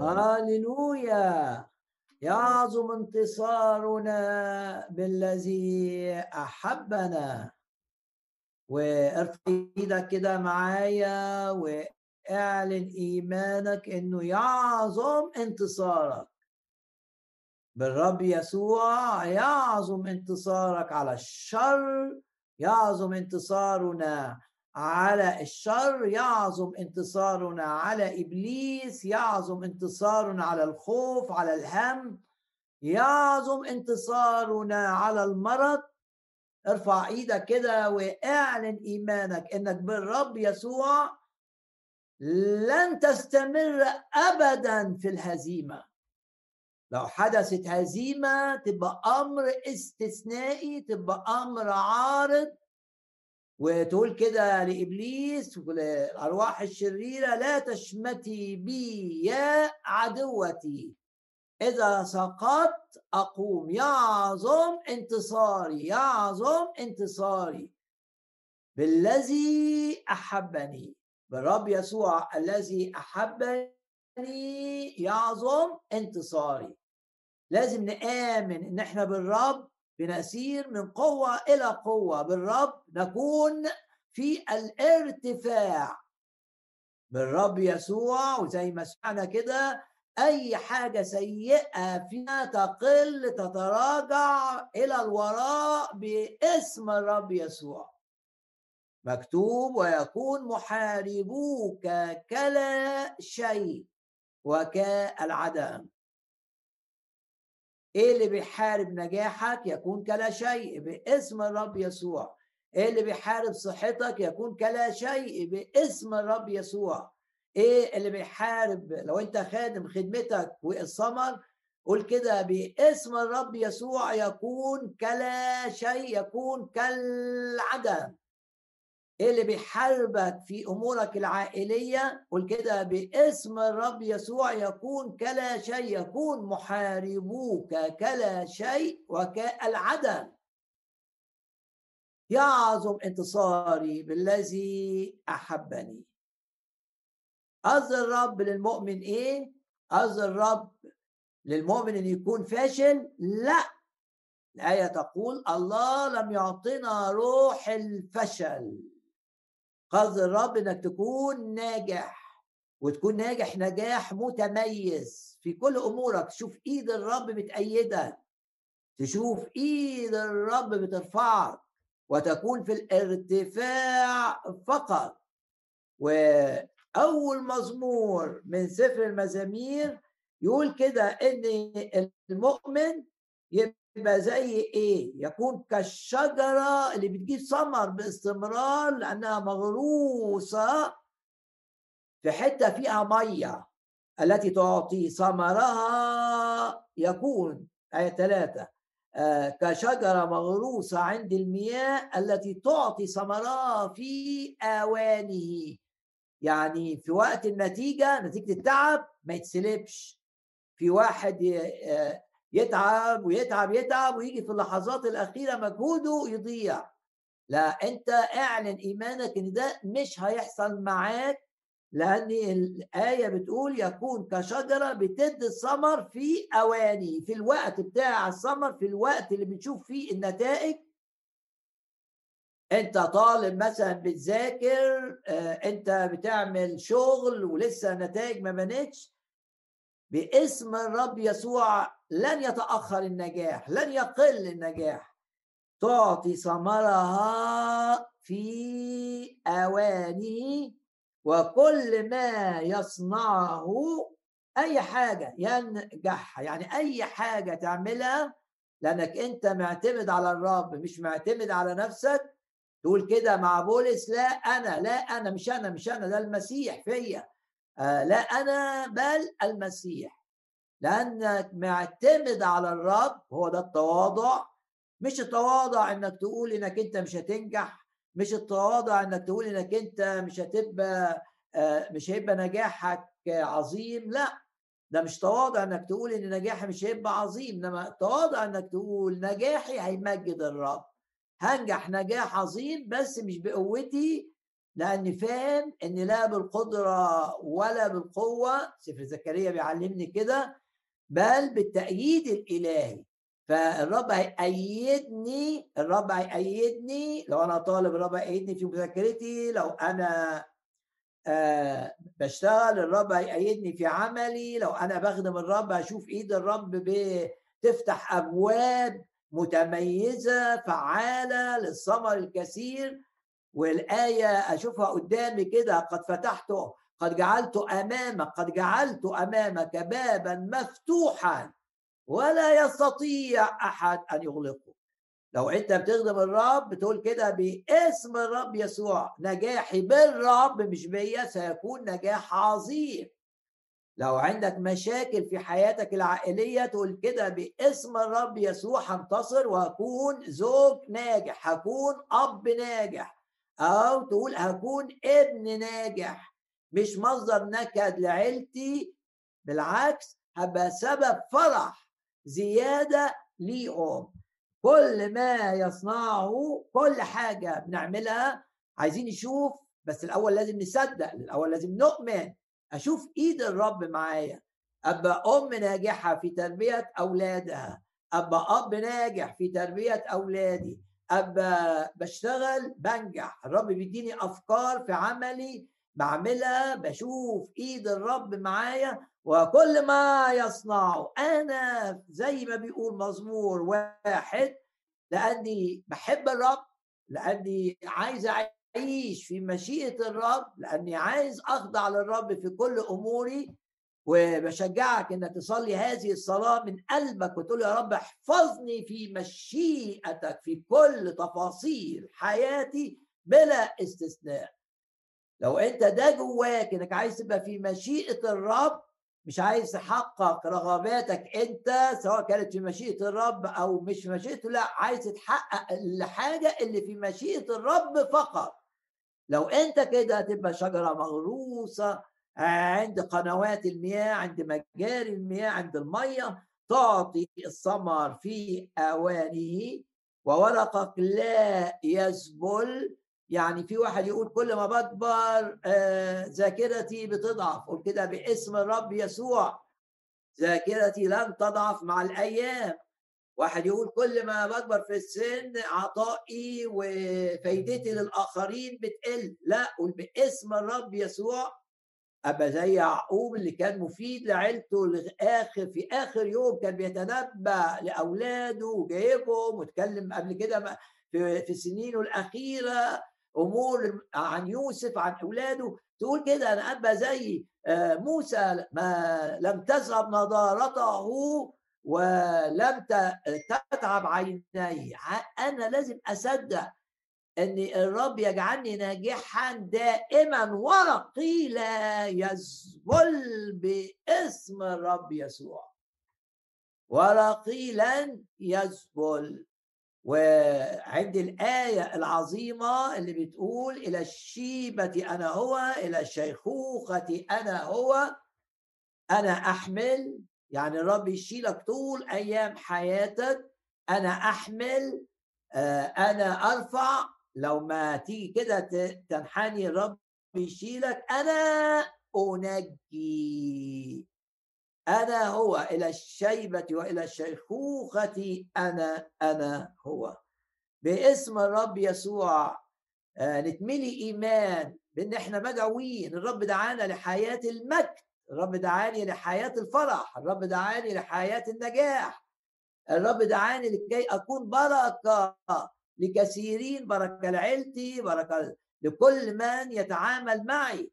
هاليلويا يعظم انتصارنا بالذي أحبنا. وارفع إيدك كده معايا واعلن إيمانك إنه يعظم انتصارك. بالرب يسوع يعظم انتصارك على الشر يعظم انتصارنا. على الشر يعظم انتصارنا على إبليس يعظم انتصارنا على الخوف على الهم يعظم انتصارنا على المرض. ارفع إيدك كده واعلن إيمانك إنك بالرب يسوع لن تستمر ابدا في الهزيمة. لو حدثت هزيمة تبقى أمر استثنائي تبقى أمر عارض وتقول كده لإبليس وللارواح الشريرة لا تشمتي بي يا عدوتي. إذا سقطت أقوم. يعظم انتصاري يعظم انتصاري. بالذي أحبني. بالرب يسوع الذي أحبني يعظم انتصاري. لازم نآمن إن إحنا بالرب بنسير من قوة إلى قوة. بالرب نكون في الارتفاع. بالرب يسوع وزي ما سمعنا كده أي حاجة سيئة فينا تقل تتراجع إلى الوراء باسم الرب يسوع. مكتوب ويكون محاربوك كلا شيء وكالعدم. إيه اللي بيحارب نجاحك يكون كلا شيء باسم الرب يسوع. إيه اللي بيحارب صحتك يكون كلا شيء باسم الرب يسوع. إيه اللي بيحارب؟ لو أنت خادم خدمتك والثمر قول كده باسم الرب يسوع يكون كلا شيء يكون كالعدم إيه اللي بيحاربك في أمورك العائلية قول كده باسم الرب يسوع يكون كلا شيء يكون محاربوك كلا شيء وكالعدم. يعظم انتصاري بالذي أحبني. قصد الرب للمؤمن إيه؟ قصد الرب للمؤمن إن يكون فاشل؟ لا. الآية تقول الله لم يعطنا روح الفشل. قصد الرب إنك تكون ناجح وتكون ناجح نجاح متميز في كل أمورك. تشوف إيد الرب بتأيدك تشوف إيد الرب بترفعك وتكون في الارتفاع فقط. و اول مزمور من سفر المزامير يقول كده إن المؤمن يبقى زي إيه؟ يكون كالشجرة اللي بتجيب ثمر باستمرار لأنها مغروسة في حتة فيها مية التي تعطي ثمرها يكون آية ثلاثة آه كشجرة مغروسة عند المياه التي تعطي ثمرها في آوانه. يعني في وقت النتيجة نتيجة التعب ما يتسلبش. في واحد يتعب ويتعب يتعب ويجي في اللحظات الأخيرة مجهوده يضيع. لا أنت أعلن إيمانك إن ده مش هيحصل معاك لأن الآية بتقول يكون كشجرة بتدي الثمر في اواني في الوقت بتاع الثمر في الوقت اللي بتشوف فيه النتائج. أنت طالب مثلا بتذاكر آه، أنت بتعمل شغل ولسه نتائج ما بنتش. باسم الرب يسوع لن يتأخر النجاح لن يقل النجاح. تعطي ثمرها في اوانه وكل ما يصنعه أي حاجة ينجح. يعني أي حاجة تعملها لأنك أنت معتمد على الرب مش معتمد على نفسك. تقول كده مع بولس لا أنا لا أنا مش أنا مش أنا ده المسيح فيا. آه لا أنا بل المسيح. لأنك معتمد على الرب هو ده التواضع. مش التواضع إنك تقول إنك أنت مش هتنجح مش التواضع إنك تقول إنك أنت مش هتبقى آه مش هيبقى نجاحك عظيم. لا ده مش تواضع إنك تقول إن نجاحي مش هيبقى عظيم إنما تواضع إنك تقول نجاحي هيمجد الرب. هنجح نجاح عظيم بس مش بقوتي لاني فاهم إن لا بالقدرة ولا بالقوة. سفر زكريا بيعلمني كده بل بالتأييد الإلهي. فالرب هيأيدني الرب هيأيدني لو أنا طالب الرب هيأيدني في مذاكرتي لو أنا آه بشتغل الرب هيأيدني في عملي لو أنا بخدم الرب هشوف إيد الرب بتفتح أبواب متميزة فعالة للثمر الكثير والآية أشوفها قدامي كده قد فتحت قد جعلت أمامك قد جعلت أمامك بابا مفتوحا ولا يستطيع أحد أن يغلقه لو انت بتخدم الرب بتقول كده باسم الرب يسوع. نجاحي بالرب مش بيا سيكون نجاح عظيم. لو عندك مشاكل في حياتك العائلية تقول كده باسم الرب يسوع هنتصر وهكون زوج ناجح هكون أب ناجح أو تقول هكون ابن ناجح. مش مصدر نكد لعيلتي بالعكس هبقى سبب فرح زيادة ليهم. كل ما يصنعه كل حاجة بنعملها عايزين نشوف بس الأول لازم نصدق الأول لازم نؤمن. أشوف إيد الرب معايا. أبقى أم ناجحة في تربية أولادها. أبقى أب ناجح في تربية أولادي. أبقى بشتغل بنجح. الرب بيديني أفكار في عملي بعملها بشوف إيد الرب معايا وكل ما يصنعه أنا زي ما بيقول مزمور واحد لأني بحب الرب لأني عايز أعيش في مشيئة الرب لأني عايز أخضع للرب في كل أموري وبشجعك إنك تصلي هذه الصلاة من قلبك وتقول يا رب احفظني في مشيئتك في كل تفاصيل حياتي بلا استثناء. لو انت ده جواك انك عايز تبقى في مشيئة الرب مش عايز تحقق رغباتك انت سواء كانت في مشيئة الرب أو مش مشيئته لا عايز تحقق الحاجة اللي في مشيئة الرب فقط. لو انت كده هتبقى شجرة مغروسة عند قنوات المياه عند مجاري المياه عند المية تعطي الثمر في أوانه وورقك لا يذبل يعني في واحد يقول كل ما بكبر آه، ذاكرتي بتضعف. قول كده باسم الرب يسوع. ذاكرتي لن تضعف مع الأيام. واحد يقول كل ما بكبر في السن عطائي وفايدتي للآخرين بتقل. لا قول باسم الرب يسوع. ابقى زي يعقوب اللي كان مفيد لعيلته لاخر في آخر يوم كان بيتنبأ لأولاده وجايبهم واتكلم قبل كده في سنينه الأخيرة. أمور عن يوسف عن أولاده. تقول كده أنا ابا زي آه، موسى ما لم تذهب نضارته ولم تتعب عيني أنا لازم أصدق إن الرب يجعلني ناجحا دائما ورقي لا يذبل باسم الرب يسوع. ورقي لن يذبل وعند الآية العظيمة اللي بتقول إلى الشيبة أنا هو إلى الشيخوخة أنا هو أنا أحمل يعني الرب يشيلك طول أيام حياتك أنا أحمل آه، أنا أرفع لو ما تيجي كده تنحني الرب يشيلك أنا أنجي. أنا هو إلى الشيبة وإلى الشيخوخة أنا أنا هو. باسم الرب يسوع آه، نتملي إيمان بأن إحنا مدعوين. الرب دعانا لحياة المجد. الرب دعاني لحياة الفرح. الرب دعاني لحياة النجاح. الرب دعاني لكي أكون بركة لكثيرين. بركة لعيلتي بركة لكل من يتعامل معي.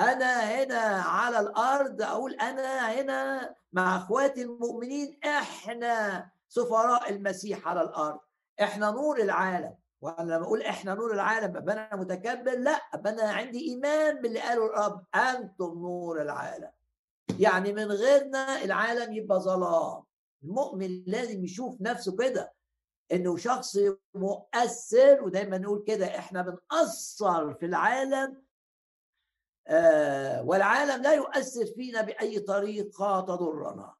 أنا هنا على الأرض أقول أنا هنا مع إخواتي المؤمنين إحنا سفراء المسيح على الأرض. إحنا نور العالم. وأنا لما أقول إحنا نور العالم ابقى أنا متكبر؟ لا ابقى أنا عندي إيمان باللي قاله الرب. أنتم نور العالم. يعني من غيرنا العالم يبقى ظلام. المؤمن لازم يشوف نفسه كده إنه شخص مؤثر ودايما نقول كده إحنا بنأثر في العالم والعالم لا يؤثر فينا بأي طريقة تضرنا.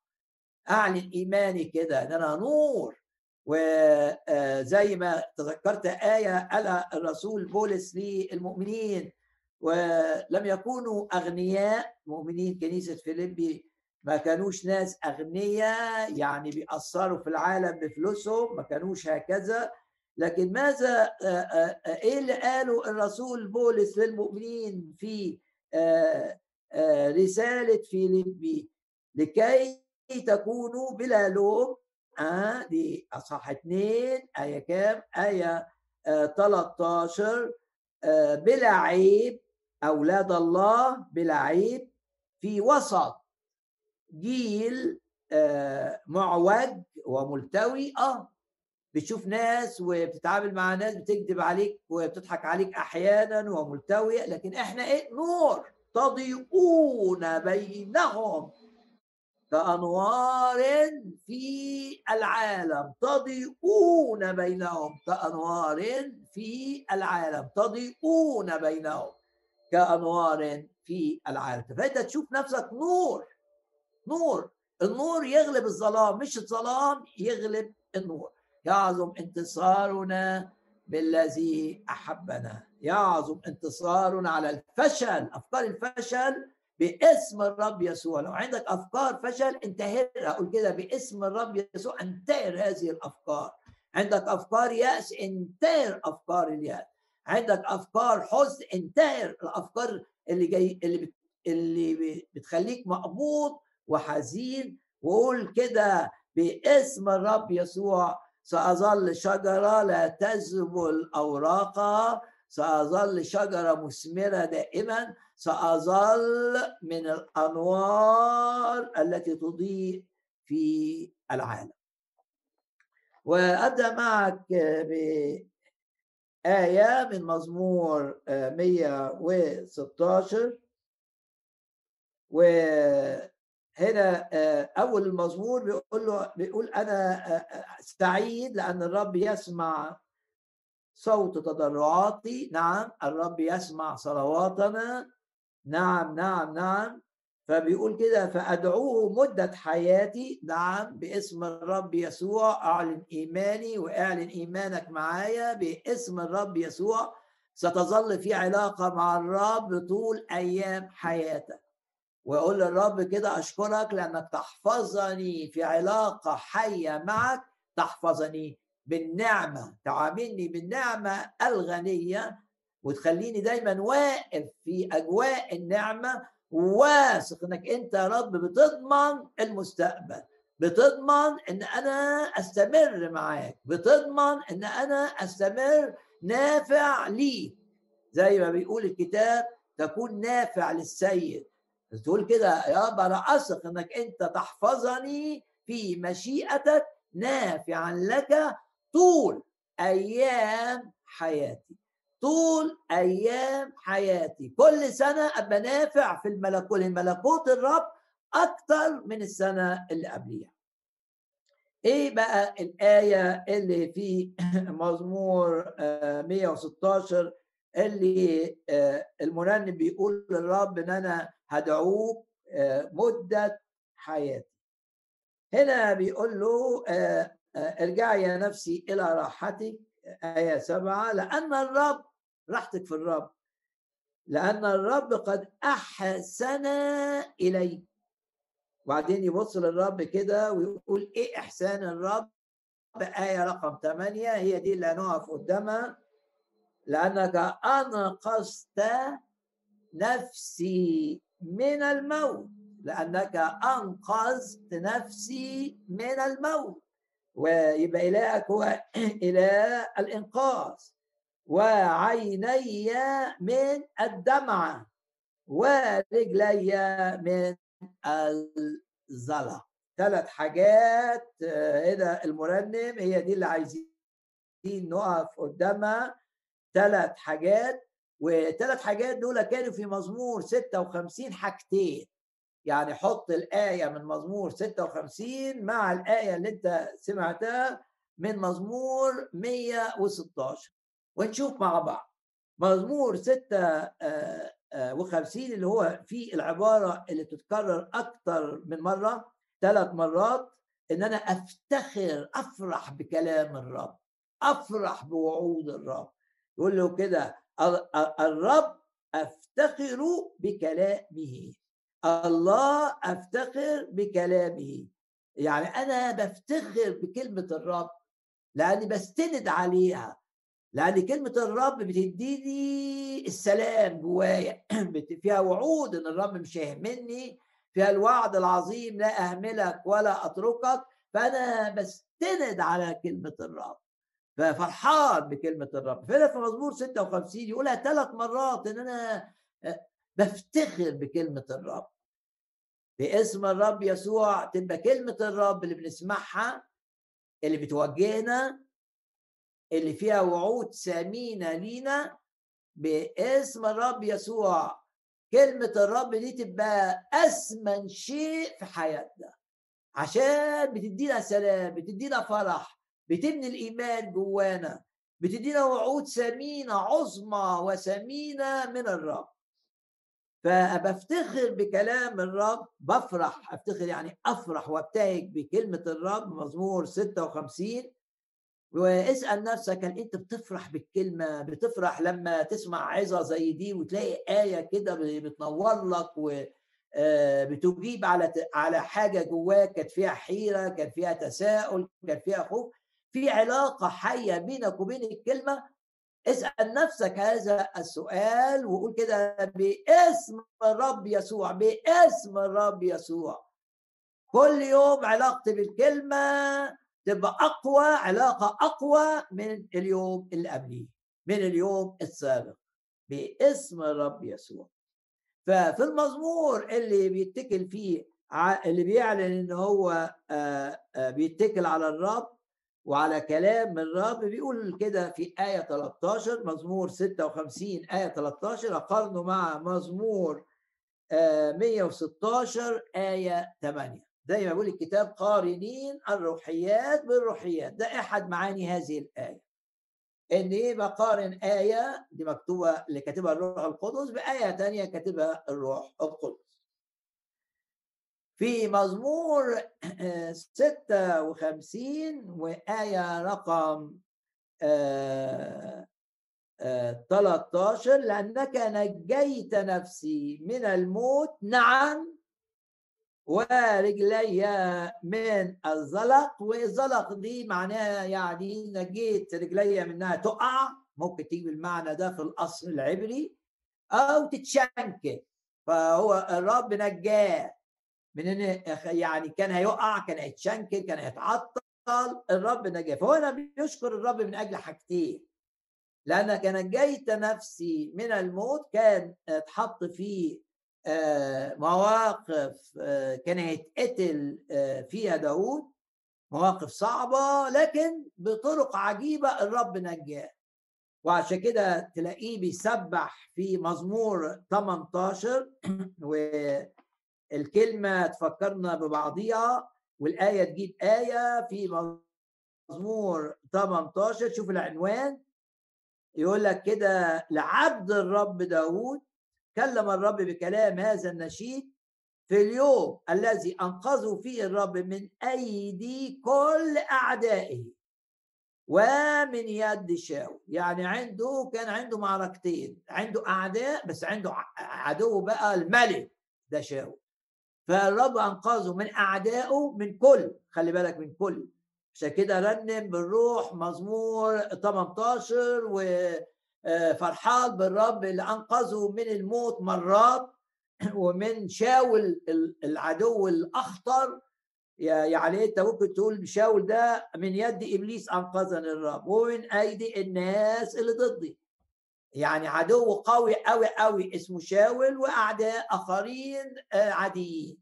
أعلن إيماني كده أن أنا نور. وزي ما تذكرت آية قالها الرسول بولس للمؤمنين ولم يكونوا أغنياء. مؤمنين كنيسة فيليبي ما كانوش ناس أغنياء يعني بيأثروا في العالم بفلوسهم ما كانوش هكذا. لكن ماذا إيه اللي قاله الرسول بولس للمؤمنين في رسالة فيليبي لكي تكونوا بلا لوم. آه دي أصحاح اثنين آية كام؟ آية آه 13 آه بلا عيب أولاد الله بلا عيب. في وسط جيل آه معوج وملتوي. آه بتشوف ناس وبتتعامل مع ناس بتكذب عليك وبتضحك عليك أحيانا وملتوية لكن إحنا إيه؟ نور تضيئون بينهم كأنوار في العالم تضيئون بينهم كأنوار في العالم تضيئون بينهم كأنوار في العالم. فأنت تشوف نفسك نور نور النور يغلب الظلام مش الظلام يغلب النور. يعظم انتصارنا بالذي أحبنا يعظم انتصارنا على الفشل أفكار الفشل باسم الرب يسوع. لو عندك أفكار فشل انتهرها قول كده باسم الرب يسوع انتهر هذه الأفكار. عندك أفكار يأس انتهر افكار اليأس. عندك أفكار حزن انتهر الافكار اللي جاي اللي اللي بتخليك مقبوض وحزين. وقول كده باسم الرب يسوع سأظل شجرة لا تذبل أوراقها سأظل شجرة مثمرة دائما سأظل من الأنوار التي تضيء في العالم. وأبدأ معك بآية من مزمور 116 وهنا أول المزمور بيقول له بيقول أنا سعيد لأن الرب يسمع صوت تضرعاتي. نعم الرب يسمع صلواتنا. نعم نعم نعم. فبيقول كده فأدعوه مدة حياتي. نعم باسم الرب يسوع. أعلن إيماني وأعلن إيمانك معايا. باسم الرب يسوع. ستظل في علاقة مع الرب طول أيام حياتك. وأقول للرب كده أشكرك لأنك تحفظني في علاقة حية معك تحفظني بالنعمة تعاملني بالنعمة الغنية وتخليني دايما واقف في أجواء النعمة واثق إنك أنت يا رب بتضمن المستقبل بتضمن إن أنا أستمر معاك بتضمن إن أنا أستمر نافع ليك. زي ما بيقول الكتاب تكون نافع للسيد. تقول كده يا رب أنا أثق إنك أنت تحفظني في مشيئتك نافعا لك طول أيام حياتي. طول أيام حياتي. كل سنة أبقى نافع في الملكوت الملكوت الرب أكتر من السنة اللي قبليها. إيه بقى الآية اللي في مزمور 116 اللي المرنم بيقول للرب إن أنا هدعوك مدة حياتي. هنا بيقول له ارجعي يا نفسي إلى راحتك آية سبعة لأن الرب راحتك في الرب. لأن الرب قد أحسن إليك. وبعدين يبص للرب كده ويقول إيه إحسان الرب؟ آية رقم ثمانية هي دي اللي هنقف قدامها. لأنك أنقذت نفسي من الموت. لأنك أنقذت نفسي من الموت. ويبقى إلهك هو إله الإنقاذ. وعيني من الدمعة ورجلي من الزلق ثلاث حاجات هنا المرنم هي دي اللي عايزين نقف قدامها. ثلاث حاجات وثلاث حاجات دول كانوا في مزمور 56 حاجتين. يعني حط الآية من مزمور 56 مع الآية اللي أنت سمعتها من مزمور 116 ونشوف مع بعض. مزمور 56 اللي هو فيه العبارة اللي تتكرر أكتر من مرة ثلاث مرات إن أنا أفتخر أفرح بكلام الرب أفرح بوعود الرب. يقول له كده الرب أفتخر بكلامه. الله أفتخر بكلامه. يعني أنا بفتخر بكلمة الرب لأني بستند عليها. لأن كلمة الرب بتديني السلام جوايا. فيها وعود إن الرب مش هيهمني فيها الوعد العظيم لا أهملك ولا أتركك. فأنا بستند على كلمة الرب. ففرحان بكلمة الرب. فهنا في مزمور 56 يقولها ثلاث مرات إن أنا بفتخر بكلمة الرب. باسم الرب يسوع تبقى كلمة الرب اللي بنسمعها اللي بتوجهنا اللي فيها وعود ثمينة لينا باسم الرب يسوع. كلمة الرب دي تبقى أثمن شيء في حياتنا. عشان بتدينا سلام بتدينا فرح. بتبني الإيمان جوانا بتدينا وعود ثمينة عظمى وثمينة من الرب. فبفتخر بكلام الرب بفرح أفتخر يعني أفرح وأبتهج بكلمة الرب مزمور 56 واسأل نفسك هل أنت بتفرح بالكلمة؟ بتفرح لما تسمع عظة زي دي وتلاقي آية كده بتنور لك و آه، بتجيب على على حاجة جواك كانت فيها حيرة كان فيها تساؤل كان فيها خوف. في علاقة حية بينك وبين الكلمة؟ اسأل نفسك هذا السؤال وقول كده باسم الرب يسوع باسم الرب يسوع. كل يوم علاقتي بالكلمة تبقى أقوى علاقة أقوى من اليوم اللي قبليه من اليوم السابق. باسم الرب يسوع. ففي المزمور اللي بيتكل فيه اللي بيعلن إن هو بيتكل على الرب وعلى كلام الرب بيقول كده في آية 13 مزمور 56 آية 13 أقارنه مع مزمور 116 آية 8 زي ما بيقول الكتاب قارنين الروحيات بالروحيات. ده أحد معاني هذه الآية. إن إيه؟ بقارن آية دي مكتوبة اللي كاتبها الروح القدس بآية تانية كاتبها الروح القدس. في مزمور 56 وآية رقم 13 لأنك نجيت نفسي من الموت. نعم. ورجلي من الزلق والزلق دي معناها يعني نجيت رجلي منها تقع. ممكن تيجي بالمعنى ده في الأصل العبري. أو تتشنكل فهو الرب نجاه. من إن يعني كان هيقع كان هيتشنكل كان هيتعطل الرب نجاه فهو أنا بيشكر الرب من أجل حاجتين. لانك نجيت نفسي من الموت كان اتحط فيه آه، مواقف آه، كان هيتقتل آه، فيها داود. مواقف صعبة لكن بطرق عجيبة الرب نجاه. وعشان كده تلاقيه بيسبح في مزمور 18 والكلمة تفكرنا ببعضيها والآية تجيب آية في مزمور 18 شوف العنوان. يقول لك كده لعبد الرب داود كلم الرب بكلام هذا النشيد في اليوم الذي أنقذه فيه الرب من أيدي كل أعدائه ومن يد شاو يعني عنده كان عنده معركتين عنده أعداء بس عنده عدو بقى الملك ده شاو فالرب أنقذه من أعدائه من كل خلي بالك من كل. عشان كده رنم بالروح مزمور 18 و آه، بالرب اللي أنقذه من الموت مرات. ومن شاول العدو الأخطر. يعني أنت ممكن تقول شاول ده من يد إبليس أنقذني الرب. ومن أيدي الناس اللي ضدي. يعني عدو قوي قوي قوي اسمه شاول وأعداء آخرين آه، عاديين.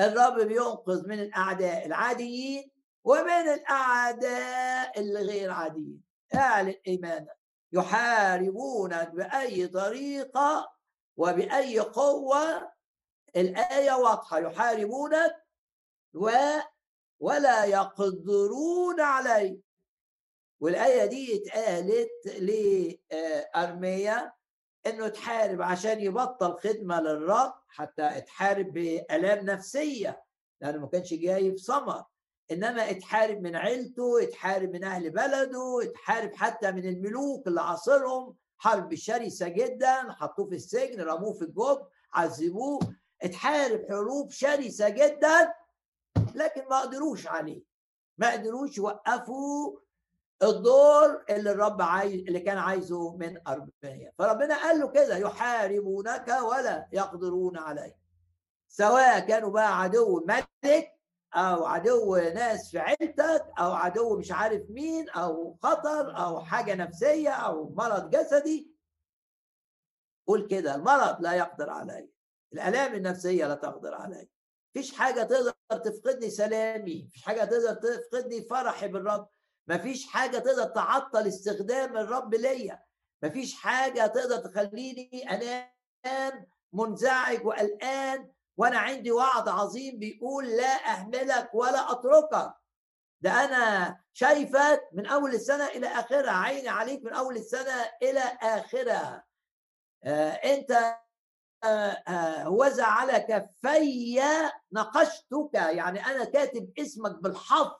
الرب بينقذ من الأعداء العاديين ومن الأعداء الغير عاديين. اعلن ايمانك يحاربونك بأي طريقة وبأي قوة. الآية واضحة يحاربونك و ولا يقدرون عليك. والآية دي اتقالت لأرميا إنه تحارب عشان يبطل خدمة للرب حتى تحارب بآلام نفسية. لأنه ما كانش جاي في ثمر. إنما اتحارب من عيلته اتحارب من أهل بلده اتحارب حتى من الملوك اللي عاصرهم. حرب شرسة جدا حطوه في السجن رموه في الجب عذبوه. اتحارب حروب شرسة جدا لكن ما قدروش عليه. ما قدروش يوقفوا الدور اللي الرب عايز اللي كان عايزه من ارميا فربنا قال له كده يحاربونك ولا يقدرون عليك. سواء كانوا بقى عدو ملك أو عدو ناس في عيلتك أو عدو مش عارف مين أو خطر أو حاجة نفسية أو مرض جسدي. قول كده المرض لا يقدر علي الألام النفسية لا تقدر علي مفيش حاجة تقدر تفقدني سلامي مفيش حاجة تقدر تفقدني فرحي بالرب. مفيش حاجة تقدر تعطل استخدام الرب ليا. مفيش حاجة تقدر تخليني أنام منزعج وقلقان وأنا عندي وعد عظيم بيقول لا أهملك ولا أتركك. ده أنا شايفك من أول السنة إلى آخرها. عيني عليك من أول السنة إلى آخرها. آه أنت آه وزع على كفي نقشتك يعني أنا كاتب اسمك بالحظ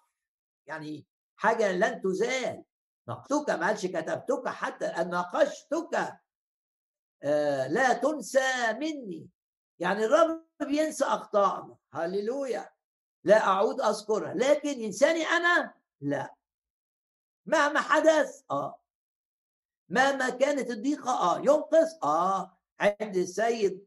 يعني حاجة لن تزال. نقشتك ما قالش كتبتك حتى نقشتك آه لا تنسى مني. يعني الرب بينسى أخطائنا. هللويا. لا أعود أذكرها. لكن ينساني أنا؟ لا. مهما حدث آه. مهما كانت الضيقة آه. ينقذ آه. عند السيد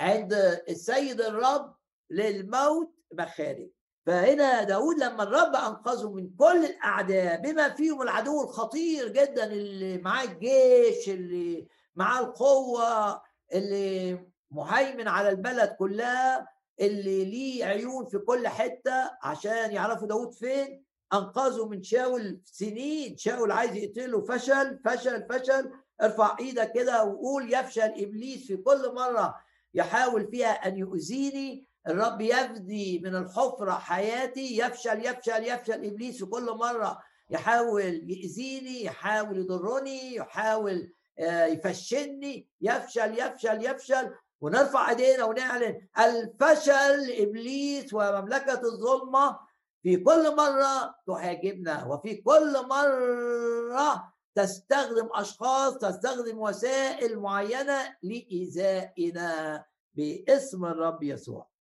عند السيد الرب للموت مخارج. فهنا داود لما الرب أنقذه من كل الأعداء بما فيهم العدو الخطير جدا اللي معاه الجيش اللي معاه القوة اللي مهيمن على البلد كلها اللي ليه عيون في كل حتة عشان يعرفوا داود فين؟ أنقذه من شاول سنين. شاول عايز يقتله فشل فشل فشل. ارفع إيدك كده وقول يفشل إبليس في كل مرة يحاول فيها أن يؤذيني. الرب يفدي من الحفرة حياتي يفشل يفشل يفشل. إبليس في كل مرة يحاول يأذيني يحاول يضرني يحاول آه، يفشلني. يفشل يفشل يفشل. ونرفع إيدينا ونعلن الفشل إبليس ومملكة الظلمة في كل مرة تهاجمنا وفي كل مرة تستخدم أشخاص تستخدم وسائل معينة لإيذائنا باسم الرب يسوع.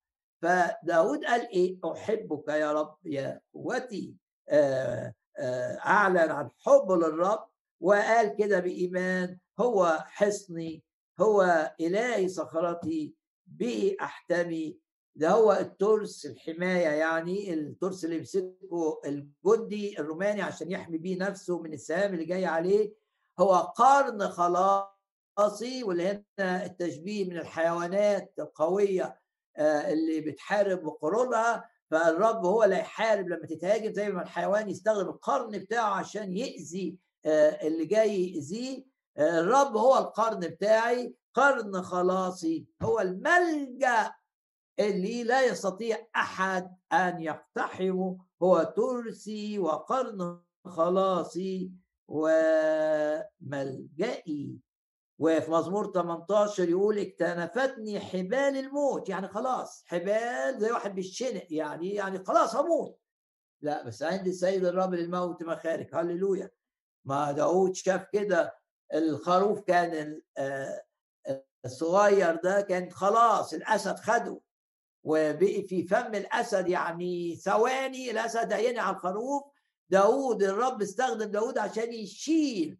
فداود قال إيه؟ أحبك يا رب يا قوتي آه، آه، أعلن عن حب للرب وقال كده بإيمان هو حصني هو إلهي صخرتي به أحتمي. ده هو الترس الحماية يعني الترس اللي يمسكه الجندي الروماني عشان يحمي بيه نفسه من السهام اللي جاي عليه. هو قرن خلاصي واللي هنا التشبيه من الحيوانات القوية آه، اللي بتحارب بقرونها فالرب هو اللي يحارب لما تتهاجم زي ما الحيوان يستخدم القرن بتاعه عشان يأذي آه، اللي جاي يأذيه. الرب هو القرن بتاعي قرن خلاصي هو الملجأ اللي لا يستطيع أحد أن يقتحمه هو ترسي وقرن خلاصي وملجئي. وفي مزمور 18 يقول اكتنفتني حبال الموت يعني خلاص حبال زي واحد بالشنق يعني يعني خلاص هموت. لا بس عندي السيد الرب للموت مخارج هللويا. ما داود شاف كده الخروف كان آه، الصغير ده كان خلاص الأسد خده. وبقي في فم الأسد يعني ثواني الأسد عيني على الخروف. داود الرب استخدم داود عشان يشيل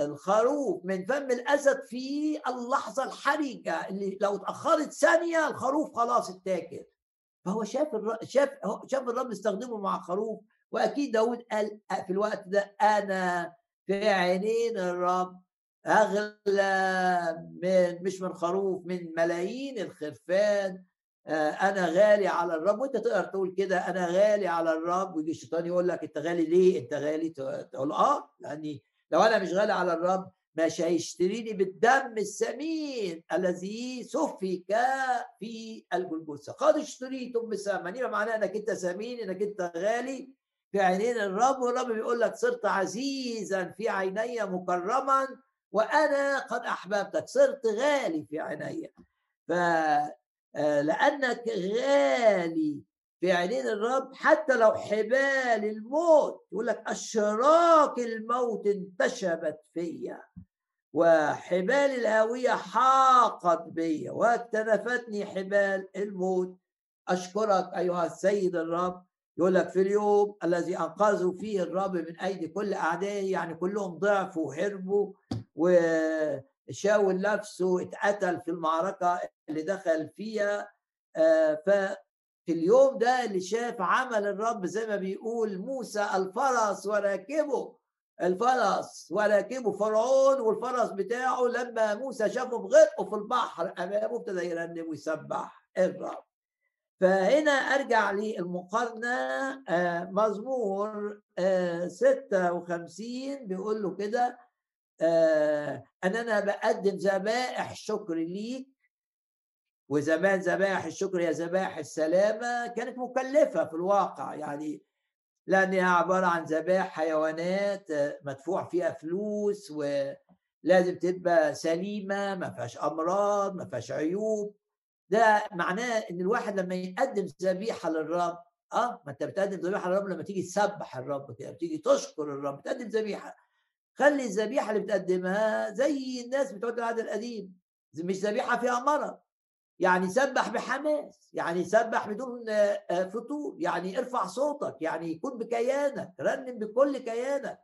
الخروف من فم الأسد في اللحظة الحرجة اللي لو اتأخرت ثانية الخروف خلاص اتاكل. فهو شاف شاف شاف الرب استخدمه مع خروف وأكيد داود قال في الوقت ده أنا في عينين الرب أغلى من مش من خروف من ملايين الخرفان آه، أنا غالي على الرب. وأنت تقدر تقول كده أنا غالي على الرب. ويجي الشيطان يقول لك أنت غالي ليه؟ أنت غالي. تقول آه لاني لو أنا مش غالي على الرب مش هيشتريني بالدم الثمين الذي سفك في الجلجثة. قد اشتريتم بثمن يبقى معناه إنك أنت ثمين إنك أنت غالي في عينين الرب. والرب بيقول لك صرت عزيزا في عيني مكرما وأنا قد أحببتك. صرت غالي في عيني. ف آه، لأنك غالي في عينين الرب حتى لو حبال الموت. يقول لك أشراك الموت انتشبت فيا وحبال الهاوية حاقت بي واكتنفتني حبال الموت. أشكرك أيها السيد الرب. يقول لك في اليوم الذي أنقذوا فيه الرب من أيدي كل أعدائه يعني كلهم ضعفوا وهربوا وشاول نفسه اتقتل في المعركة اللي دخل فيها آه، ففي اليوم ده اللي شاف عمل الرب زي ما بيقول موسى الفرس وراكبه الفرس وراكبه فرعون والفرس بتاعه لما موسى شافه بغرقه في البحر امامه ابتدى يرنم ويسبح الرب. فهنا أرجع للمقارنة آه، مزمور 56 آه، بيقول له كده آه، ان أنا بقدم ذبائح شكر ليك. وزمان ذبائح الشكر هي ذبائح السلامة كانت مكلفة في الواقع يعني لأنها عبارة عن ذبائح حيوانات مدفوع فيها فلوس ولازم تبقى سليمة ما فيهاش أمراض ما فيهاش عيوب. ده معناه إن الواحد لما يقدم ذبيحة للرب آه ما أنت بتقدم ذبيحة للرب لما تيجي تسبح الرب كده بتيجي تشكر الرب بتقدم ذبيحة. خلي الذبيحة اللي بتقدمها زي الناس بتوع العهد القديم. مش ذبيحة فيها مرض. يعني سبح بحماس يعني سبح بدون آه، فطور يعني ارفع صوتك يعني يكون بكيانك رنم بكل كيانك.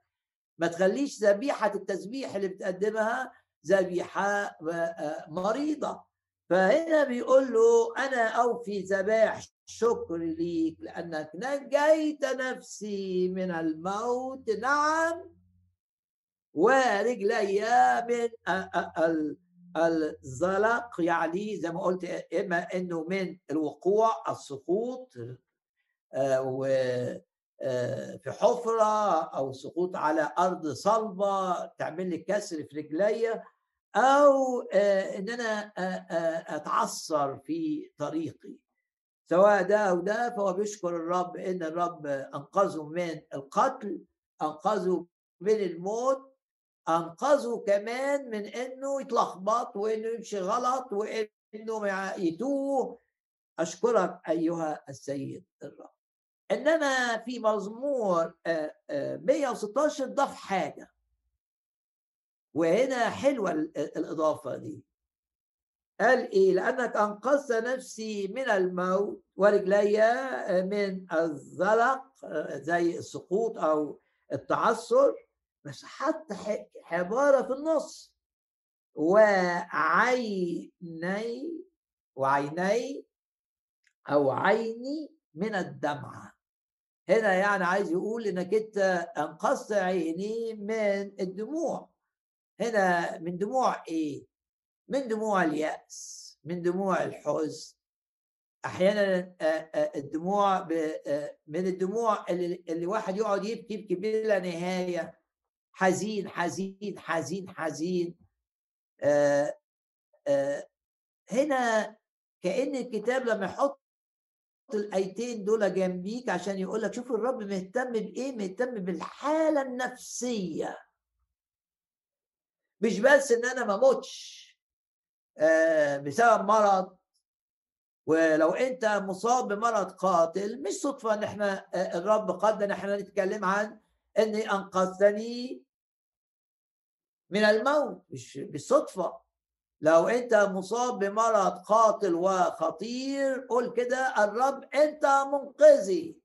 ما تخليش ذبيحة التسبيح اللي بتقدمها ذبيحة آه، مريضة. فهنا بيقول له أنا أوفي ذبائح شكر ليك لأنك نجيت نفسي من الموت. نعم. ورجلي من الزلق يعني زي ما قلت إما إنه من الوقوع السقوط آه، آه، في حفرة أو سقوط على أرض صلبة تعمل لي كسر في رجليا أو آه، إن أنا أتعثر في طريقي. سواء ده أو ده فهو بيشكر الرب إن الرب أنقذه من القتل أنقذه من الموت أنقذه كمان من إنه يتلخبط وإنه يمشي غلط وإنه يتوه. أشكرك أيها السيد الرب. إنما في مزمور 116 ضاف حاجة. وهنا حلوة الإضافة دي. قال إيه؟ لأنك أنقذت نفسي من الموت ورجلي من الزلق زي السقوط أو التعثر. بس حط عبارة في النص. وعيني وعيني أو عيني من الدمعة. هنا يعني عايز يقول إنك أنت أنقذت عيني من الدموع. هنا من دموع إيه؟ من دموع اليأس من دموع الحزن. أحيانا الدموع من الدموع اللي, اللي واحد يقعد يبكي يبكي بلا نهاية. حزين حزين حزين حزين. آه آه هنا كأن الكتاب لما يحط الآيتين دول جنبيك عشان يقول لك شوف الرب مهتم بإيه؟ مهتم بالحالة النفسية. مش بس إن أنا ما أموتش آه بسبب مرض. ولو أنت مصاب بمرض قاتل مش صدفة إن إحنا الرب قدر إن إحنا نتكلم عن إني أنقذتني من الموت مش بالصدفة. لو أنت مصاب بمرض قاتل وخطير قول كده الرب أنت منقذي.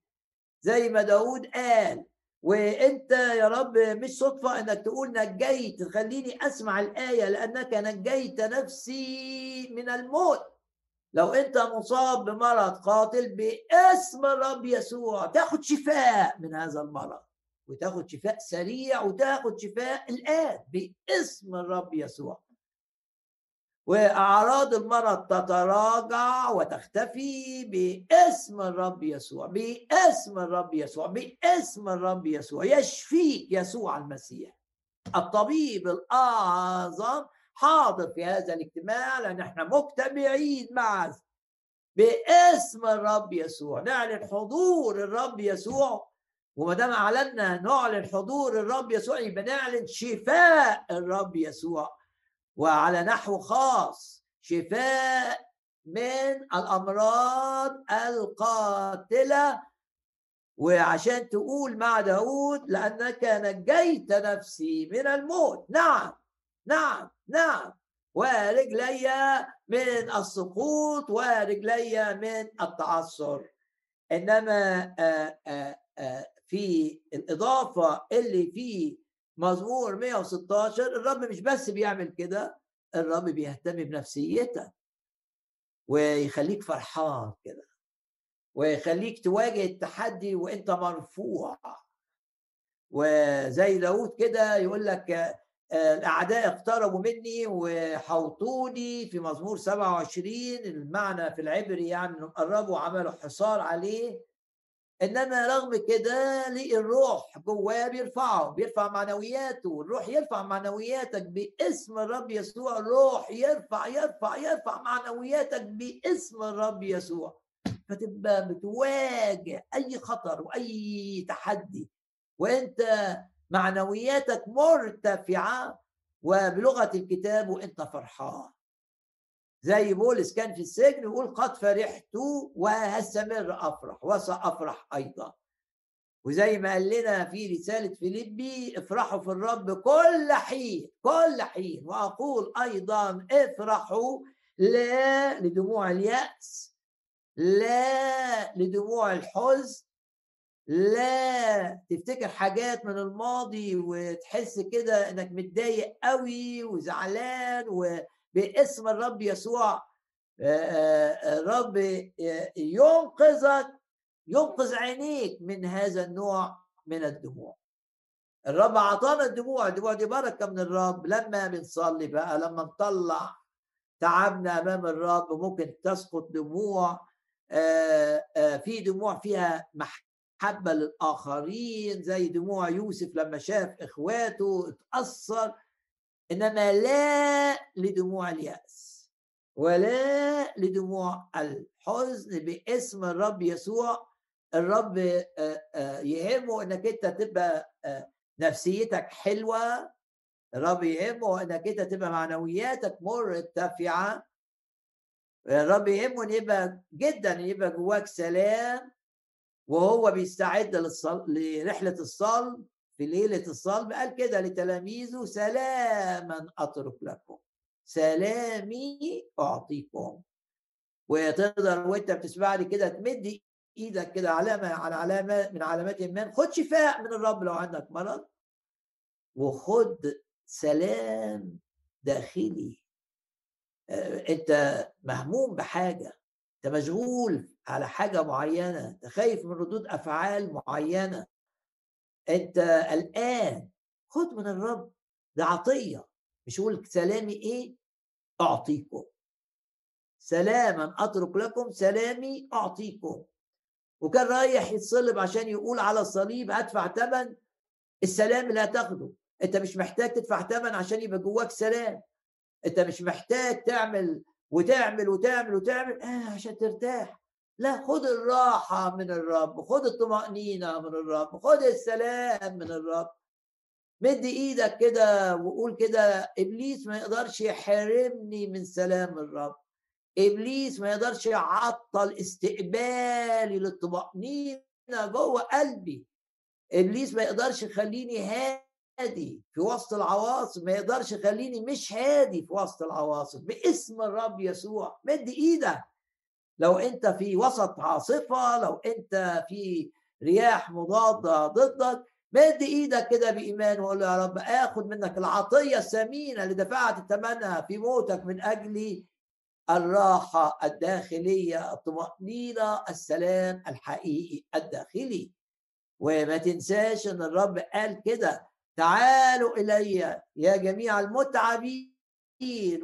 زي ما داود قال وأنت يا رب مش صدفة إنك تقول نجيت خليني أسمع الآية لأنك نجيت نفسي من الموت. لو أنت مصاب بمرض قاتل باسم الرب يسوع تاخد شفاء من هذا المرض. وتاخد شفاء سريع وتاخد شفاء الآن باسم الرب يسوع. وأعراض المرض تتراجع وتختفي باسم الرب يسوع باسم الرب يسوع باسم الرب يسوع يشفيك يسوع المسيح. الطبيب الأعظم حاضر في هذا الاجتماع لأن إحنا مجتمعين معه. باسم الرب يسوع نعلن حضور الرب يسوع وما دام أعلنا نعلن حضور الرب يسوع يبقى نعلن شفاء الرب يسوع. وعلى نحو خاص شفاء من الأمراض القاتلة. وعشان تقول مع داود لأنك نجيت نفسي من الموت. نعم نعم نعم. ورجلي من السقوط ورجلي من التعثر. إنما في الإضافة اللي في مزمور 116 الرب مش بس بيعمل كده الرب بيهتم بنفسيتك ويخليك فرحان كده ويخليك تواجه التحدي وأنت مرفوع. وزي داود كده يقول لك الأعداء اقتربوا مني وحوطوني في مزمور 27 المعنى في العبري يعني قربوا وعملوا حصار عليه إنما رغم كده الروح جواه بيرفعه بيرفع معنوياته الروح يرفع معنوياتك باسم الرب يسوع الروح يرفع يرفع يرفع معنوياتك باسم الرب يسوع. فتبقى بتواجه أي خطر وأي تحدي وأنت معنوياتك مرتفعة وبلغة الكتاب وأنت فرحان. زي بولس كان في السجن يقول قد فرحت وهستمر أفرح وسأفرح أيضا. وزي ما قال لنا في رسالة فيليبي افرحوا في الرب كل حين كل حين. وأقول أيضا افرحوا لا لدموع اليأس لا لدموع الحزن لا تفتكر حاجات من الماضي وتحس كده إنك متضايق قوي وزعلان وباسم الرب يسوع. الرب ينقذك ينقذ عينيك من هذا النوع من الدموع. الرب أعطانا الدموع الدموع دي بركة من الرب. لما بنصلي بقى لما نطلع تعبنا أمام الرب ممكن تسقط دموع. في دموع فيها محبة للآخرين زي دموع يوسف لما شاف إخواته اتأثر. إنما لا لدموع اليأس ولا لدموع الحزن باسم الرب يسوع. الرب يهمه إنك أنت تبقى نفسيتك حلوة. الرب يهمه إنك أنت تبقى معنوياتك مرتفعة. الرب يهمه إن يبقى جدا إن يبقى جواك سلام وهو بيستعد. لرحلة الصلب. في ليلة الصلب قال كده لتلاميذه سلاما أترك لكم سلامي أعطيكم. وتقدر وانت بتسمعني كده تمد إيدك كده علامه على علامة من علامات الايمان خد شفاء من الرب لو عندك مرض. وخد سلام داخلي. أنت مهموم بحاجة أنت مشغول على حاجة معينة أنت خايف من ردود أفعال معينة. أنت قلقان خد من الرب ده عطية مش يقول سلامي إيه؟ أعطيكم. سلاما أترك لكم سلامي أعطيكم. وكان رايح يتصلب عشان يقول على الصليب هدفع ثمن السلام اللي هتاخده أنت مش محتاج تدفع ثمن عشان يبقى جواك سلام. أنت مش محتاج تعمل وتعمل وتعمل وتعمل آه عشان ترتاح. لا خد الراحة من الرب خد الطمأنينة من الرب خد السلام من الرب. مد إيدك كده وقول كده إبليس ما يقدرش يحرمني من سلام الرب. إبليس ما يقدرش يعطل استقبالي للطمأنينة جوه قلبي. إبليس ما يقدرش يخليني هادي في وسط العواصف ما يقدرش يخليني مش هادي في وسط العواصف باسم الرب يسوع. مد إيدك. لو أنت في وسط عاصفة لو أنت في رياح مضادة ضدك مد إيدك كده بإيمان وقول يا رب آخد منك العطية الثمينه اللي دفعت ثمنها في موتك من اجلي الراحة الداخلية الطمأنينة السلام الحقيقي الداخلي. وما تنساش إن الرب قال كده تعالوا إلي يا جميع المتعبين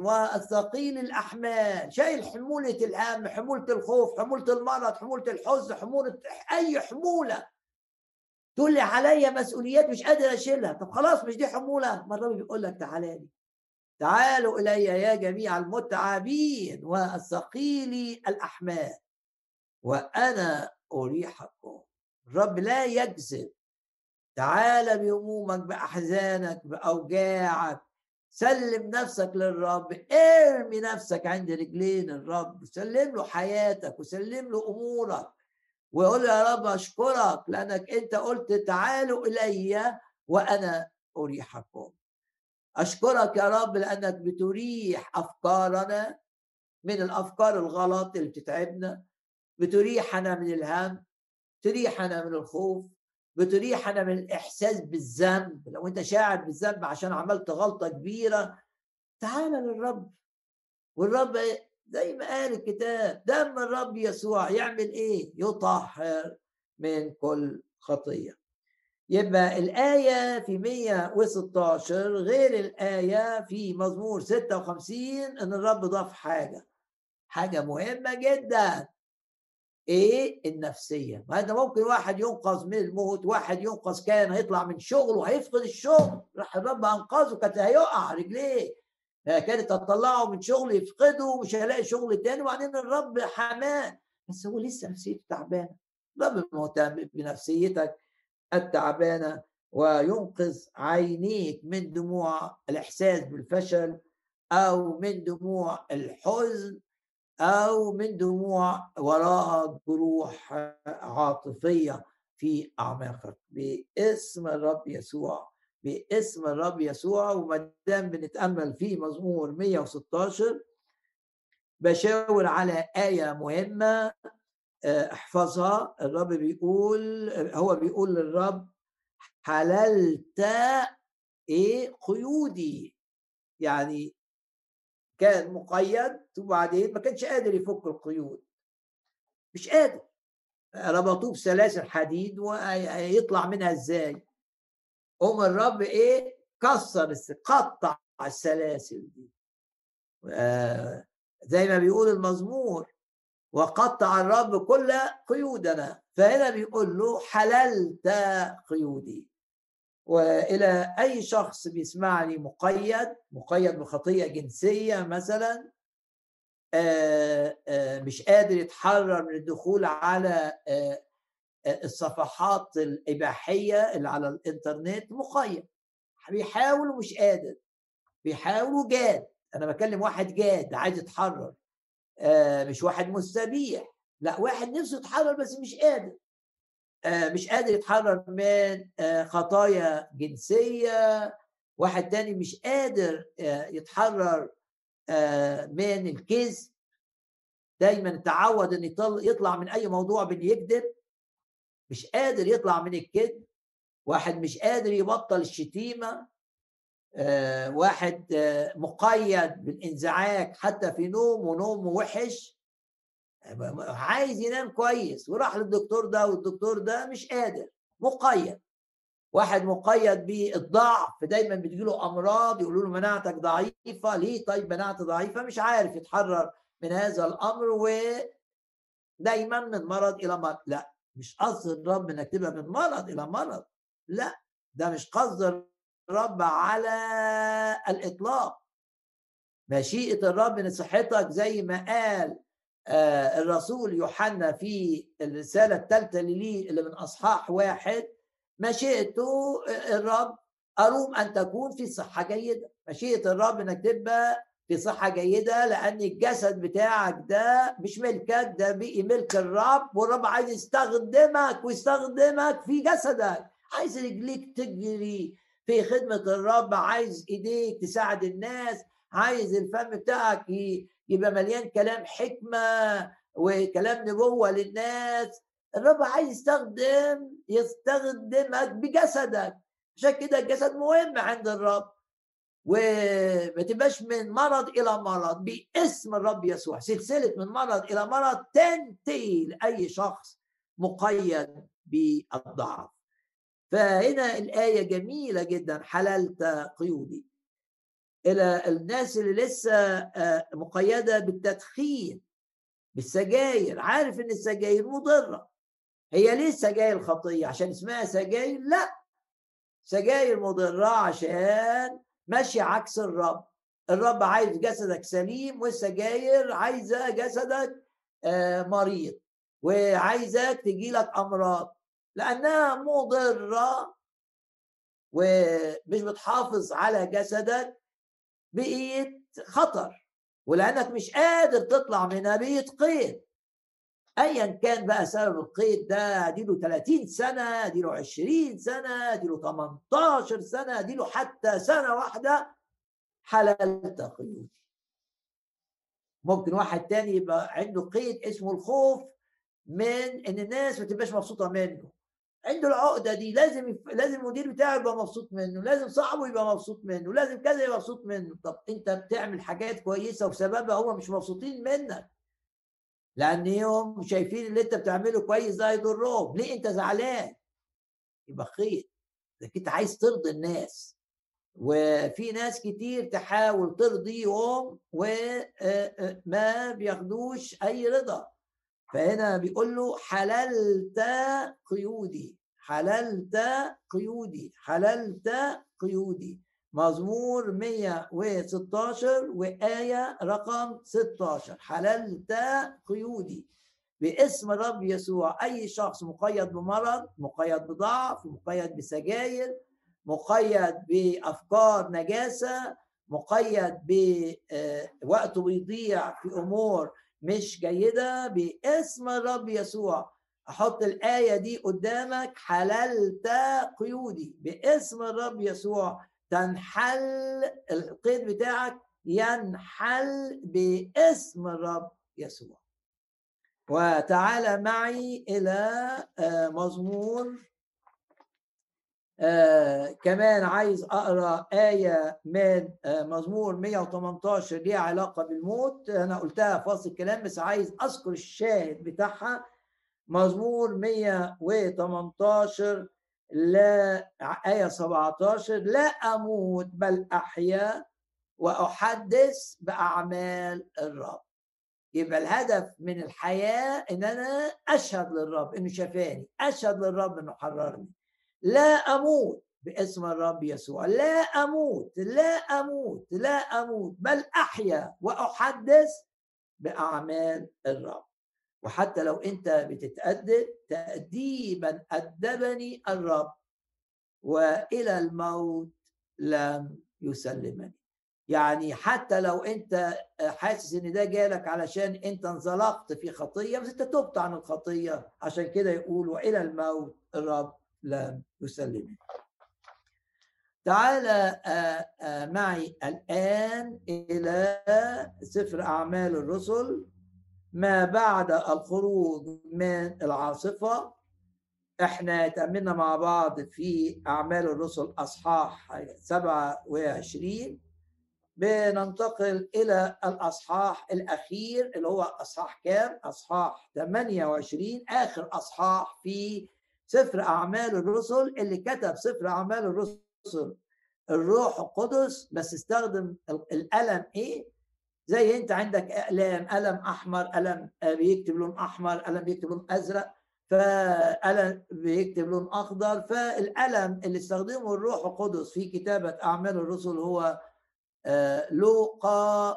والثقيل الأحمال. شايل حموله الهم حمولة الخوف حمولة المرض حمولة الحزن حمولة أي حمولة تقول لي عليا مسؤوليات مش قادر أشيلها. طب خلاص مش دي حمولة؟ ما الرب بيقول لك تعالى لي. تعالوا إلي يا جميع المتعبين والثقيل الأحمال. وأنا أريحكم. الرب لا يكذب تعال بهمومك بأحزانك بأوجاعك سلم نفسك للرب ارمي نفسك عند رجلين الرب سلم له حياتك وسلم له أمورك ويقول يا رب أشكرك لأنك أنت قلت تعالوا إلي وأنا أريحكم. أشكرك يا رب لأنك بتريح أفكارنا من الأفكار الغلط اللي بتتعبنا بتريحنا من الهم تريحنا من الخوف بتريحنا من الإحساس بالذنب. لو أنت شاعر بالذنب عشان عملت غلطة كبيرة تعال للرب. والرب زي ما قال الكتاب دم الرب يسوع يعمل إيه؟ يطهر من كل خطية. يبقى الآية في 116 غير الآية في مزمور 56 إن الرب ضاف حاجة. حاجة مهمة جدا. إيه؟ النفسية. ما انت ممكن واحد ينقذ من الموت واحد ينقذ كان هيطلع من شغله هيفقد الشغل. راح الرب أنقذه كانت هيقع رجليه. كانت هتطلعه من شغل يفقده ومش هيلاقي شغل تاني. وبعدين الرب حماه. بس هو لسه نفسيته تعبانة. الرب مهتم بنفسيتك التعبانة وينقذ عينيك من دموع الإحساس بالفشل أو من دموع الحزن. أو من دموع وراءها جروح عاطفية في أعماقك. باسم الرب يسوع باسم الرب يسوع. وما دام بنتأمل في مزمور 116 بشاور على آية مهمة آه، احفظها. الرب بيقول هو بيقول للرب حللت إيه؟ قيودي. يعني كان مقيد وبعدين ما كانش قادر يفك القيود. مش قادر. ربطوه بسلاسل حديد ويطلع منها إزاي؟ قوم الرب إيه؟ كسر قطع السلاسل دي. آه زي ما بيقول المزمور وقطع الرب كل قيودنا. فهنا بيقول له حللت قيودي. وإلى أي شخص بيسمعني مقيد مقيد بخطيه جنسية مثلا مش قادر يتحرر من الدخول على الصفحات الإباحية اللي على الإنترنت مقيد. بيحاول ومش قادر. بيحاول وجاد. أنا بكلم واحد جاد عايز يتحرر. مش واحد مستبيح. لا واحد نفسه يتحرر بس مش قادر. آه، مش قادر يتحرر من آه، خطايا جنسية. واحد تاني مش قادر آه، يتحرر من الكذب. دايما تعود إن يطلع من أي موضوع بان يكذب. مش قادر يطلع من الكذب. واحد مش قادر يبطل الشتيمة. واحد مقيد بالانزعاج حتى في نوم ونوم وحش. عايز ينام كويس وراح للدكتور ده والدكتور ده مش قادر مقيد. واحد مقيد بالضعف دايما بتجيله أمراض يقولوا له مناعتك ضعيفة. ليه؟ طيب مناعتي ضعيفة مش عارف يتحرر من هذا الأمر ودايما من مرض إلى مرض. لا مش قصد الرب إنك تبقى من مرض إلى مرض. لا ده مش قصد الرب على الإطلاق. مشيئة الرب إن صحتك زي ما قال الرسول يوحنا في الرسالة الثالثة لي اللي من أصحاح واحد مشيئته آه، الرب أروم أن تكون في صحة جيدة. مشيئة الرب أنك تبقى في صحة جيدة لأن الجسد بتاعك ده مش ملكك ده بقي ملك الرب والرب عايز يستخدمك ويستخدمك في جسدك. عايز رجليك تجري في خدمة الرب عايز إيديك تساعد الناس عايز الفم بتاعك يبقى مليان كلام حكمة وكلام نبوه للناس. الرب عايز يستخدم يستخدمك بجسدك. عشان كده الجسد مهم عند الرب. وما تبقاش من مرض إلى مرض باسم الرب يسوع. سلسلة من مرض إلى مرض تنتهي لأي شخص مقيد بالضعف. فهنا الآية جميلة جدا حللت قيودي. إلى الناس اللي لسه آه، مقيدة بالتدخين بالسجاير. عارف إن السجاير مضرة. هي ليه السجاير خطية؟ عشان اسمها سجاير؟ لا. سجاير مضرة عشان ماشيه عكس الرب. الرب عايز جسدك سليم والسجاير عايزة جسدك آه، مريض وعايزك تجيلك أمراض. لأنها مضرة ومش بتحافظ على جسدك بقيت خطر ولأنك مش قادر تطلع منها بقيت قيد. ايا كان بقى سبب القيد ده أديله 30 سنة أديله 20 سنة أديله 18 سنة أديله حتى سنة واحدة حللت قيودي. ممكن واحد تاني يبقى عنده قيد اسمه الخوف من إن الناس ما تبقاش مبسوطة منه. عنده العقدة دي لازم يف... لازم المدير بتاعه يبقى مبسوط منه لازم صاحبه يبقى مبسوط منه لازم كذا يبقى مبسوط منه. طب انت بتعمل حاجات كويسة وبسببها هم مش مبسوطين منك. لأن يوم شايفين اللي انت بتعمله كويس ده هيضرهم. ليه انت زعلان؟ يبقى خير. ده انت عايز ترضي الناس. وفي ناس كتير تحاول ترضيهم وما بياخدوش أي رضا. فهنا بيقول له حللت قيودي حللت قيودي حللت قيودي. مزمور 116 وآية رقم 16 حللت قيودي. باسم الرب يسوع أي شخص مقيد بمرض مقيد بضعف مقيد بسجاير مقيد بأفكار نجاسة مقيد بوقته بيضيع في أمور مش جيدة باسم الرب يسوع. أحط الآية دي قدامك حللت قيودي باسم الرب يسوع. تنحل القيد بتاعك ينحل باسم الرب يسوع. وتعالى معي إلى آه، مزمور آه كمان عايز أقرأ آية من آه مزمور 118 ليها علاقة بالموت. أنا قلتها في وسط الكلام بس عايز أذكر الشاهد بتاعها. مزمور 118 لا آية 17 لا أموت بل أحيا وأحدث بأعمال الرب. يبقى الهدف من الحياة إن أنا أشهد للرب إنه شفاني أشهد للرب إنه حررني. لا أموت باسم الرب يسوع. لا أموت لا أموت لا أموت بل أحيا وأحدث بأعمال الرب. وحتى لو أنت بتتأدب تأديبا أدبني الرب وإلى الموت لم يسلمني. يعني حتى لو أنت حاسس إن ده جالك علشان أنت انزلقت في خطية بس أنت تبت عن الخطية. عشان كده يقول وإلى الموت الرب لم يسلمني تعال آه، آه، معي الآن إلى سفر أعمال الرسل. ما بعد الخروج من العاصفة إحنا تأملنا مع بعض في أعمال الرسل أصحاح 27 بننتقل إلى الأصحاح الأخير اللي هو أصحاح كام؟ أصحاح 28 آخر أصحاح في سفر أعمال الرسل اللي كتب سفر أعمال الرسل الروح القدس بس استخدم القلم إيه؟ زي أنت عندك أقلام قلم أحمر قلم بيكتب لون أحمر قلم بيكتب لون أزرق فقلم بيكتب لون أخضر فالقلم اللي استخدمه الروح القدس في كتابة أعمال الرسل هو آه، لوقا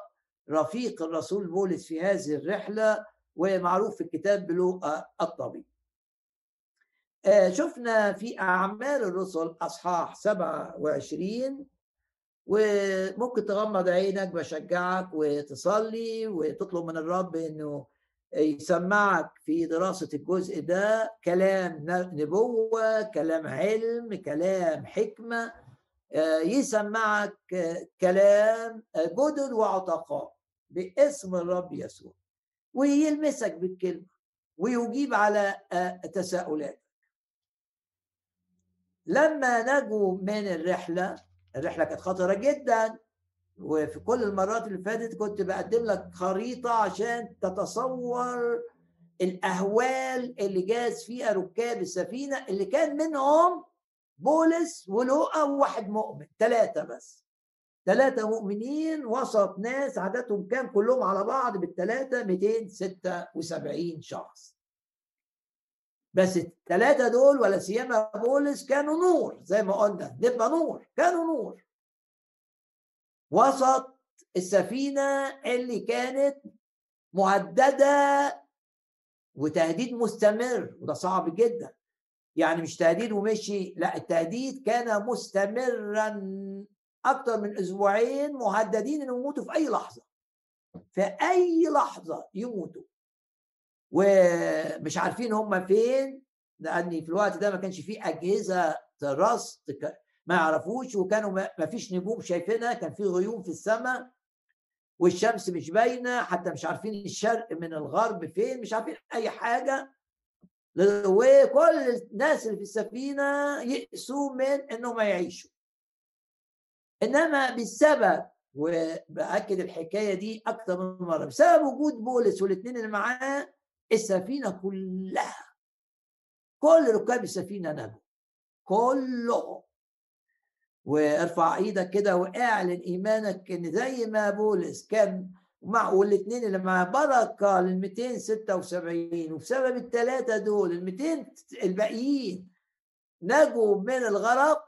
رفيق الرسول بولس في هذه الرحلة ومعروف في الكتاب بلوقا الطبيب شفنا في أعمال الرسل أصحاح 27 وممكن تغمض عينك بشجعك وتصلي وتطلب من الرب إنه يسمعك في دراسة الجزء ده. كلام نبوة كلام علم كلام حكمة آه، يسمعك كلام جدد وعتقاء باسم الرب يسوع ويلمسك بالكلمة ويجيب على آه، تساؤلاتك لما نجوا من الرحلة الرحلة كانت خطرة جدا وفي كل المرات اللي فاتت كنت بقدم لك خريطة عشان تتصور الأهوال اللي جاز فيها ركاب السفينة اللي كان منهم بولس ولوقا وواحد مؤمن ثلاثة بس. ثلاثة مؤمنين وسط ناس عددهم كام كلهم على بعض بالثلاثة 276 شخص. بس الثلاثه دول ولا سيما بولس كانوا نور زي ما قلنا نبقى نور كانوا نور. وسط السفينة اللي كانت مهدده وتهديد مستمر وده صعب جدا. يعني مش تهديد ومشي لا التهديد كان مستمرا أكتر من أسبوعين مهددين إنهم يموتوا في أي لحظة. في أي لحظة يموتوا. ومش عارفين هم فين لأن في الوقت ده ما كانش فيه أجهزة رصد ما يعرفوش وكانوا ما فيش نجوم شايفينها كان في غيوم في السماء والشمس مش باينة حتى مش عارفين الشرق من الغرب فين مش عارفين أي حاجة. وكل الناس اللي في السفينة يئسوا من إنهم يعيشوا إنما بسبب وبأكد الحكاية دي أكثر من مرة بسبب وجود بولس والاثنين اللي معاه السفينة كلها كل ركاب السفينة نجوا كلهم. وارفع إيدك كده واعلن ايمانك إن زي ما بولس كان مع والاثنين اللي مع بركة لل 276 وبسبب الثلاثه دول ال 200 الباقيين نجوا من الغرق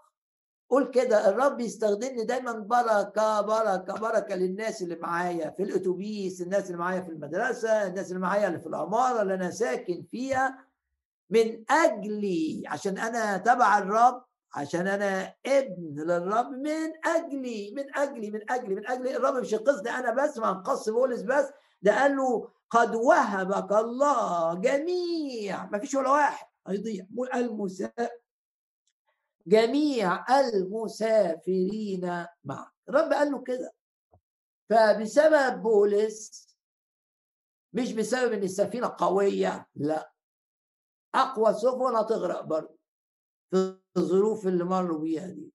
قول كده الرب يستخدمني دايما بركة بركة بركة للناس اللي معايا في الأتوبيس الناس اللي معايا في المدرسة الناس اللي معايا اللي في العمارة اللي أنا ساكن فيها. من أجلي عشان أنا تبع الرب عشان أنا ابن للرب. من أجلي من أجلي من أجلي من أجلي. الرب مش ينقذني أنا بس ما انقذ بولس بس. ده قال له قد وهبك الله جميع ما فيش ولا واحد هيضيع. المساء جميع المسافرين معك. الرب قال له كده. فبسبب بولس مش بسبب إن السفينة قوية لا. أقوى سفن هتغرق برضه في الظروف اللي مروا بيها دي.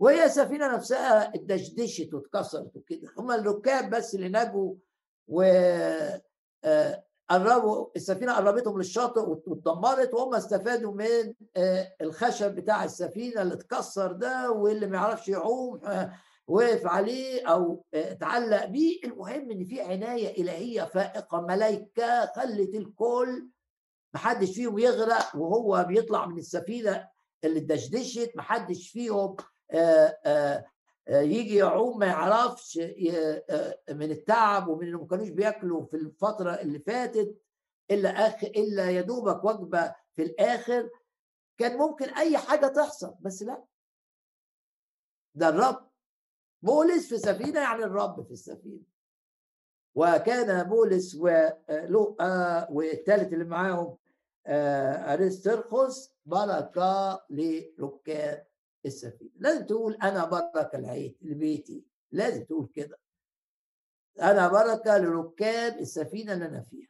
وهي السفينة نفسها اتدشدشت واتكسرت وكده. هم الركاب بس اللي نجوا و آه، قربوا السفينة قربتهم للشاطئ واتدمرت وهم استفادوا من آه، الخشب بتاع السفينة اللي اتكسر ده واللي ما يعرفش يعوم آه، وقف عليه أو اتعلق بيه. المهم إن في عناية إلهية فائقة ملائكه خلت الكل محدش فيهم يغرق وهو بيطلع من السفينة اللي اتدشدشت محدش فيهم آآ آآ يجي يعوم ما يعرفش من التعب ومن انهم ما كانوش بياكلوا في الفترة اللي فاتت إلا اخ إلا يا دوبك وجبة في الآخر كان ممكن أي حاجة تحصل بس لا. ده الرب. بولس في سفينه يعني الرب في السفينة. وكان بولس ولوقا والثالث اللي معاهم ارسترخس بركة لركاب. السفينة. لازم تقول أنا بركة لبيتي. لازم تقول كده. أنا بركة لركاب السفينة اللي أنا فيها.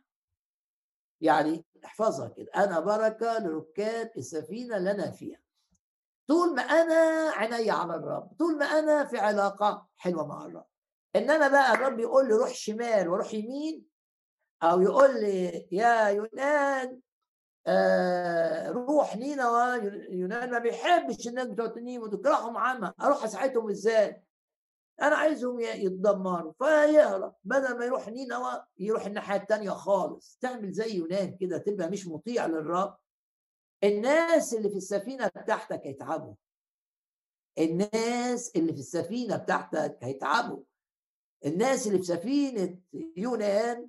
يعني احفظها كده. أنا بركة لركاب السفينة اللي أنا فيها. طول ما أنا عيني على الرب طول ما أنا في علاقة حلوة مع الرب. انما بقى الرب يقول لي روح شمال وروح يمين أو يقول لي يا يونان آه روح نينوى يونان ما بيحبش الناس بتوع نينوى وتكرههم عامة. أروح أساعدهم إزاي؟ أنا عايزهم يتدمروا. فيهرب. بدل ما يروح نينوى يروح الناحية الثانية خالص. تعمل زي يونان كده تبقى مش مطيع للرب. الناس اللي في السفينة بتاعتك هيتعبوا. الناس اللي في السفينة بتاعتك هيتعبوا. الناس اللي في سفينة يونان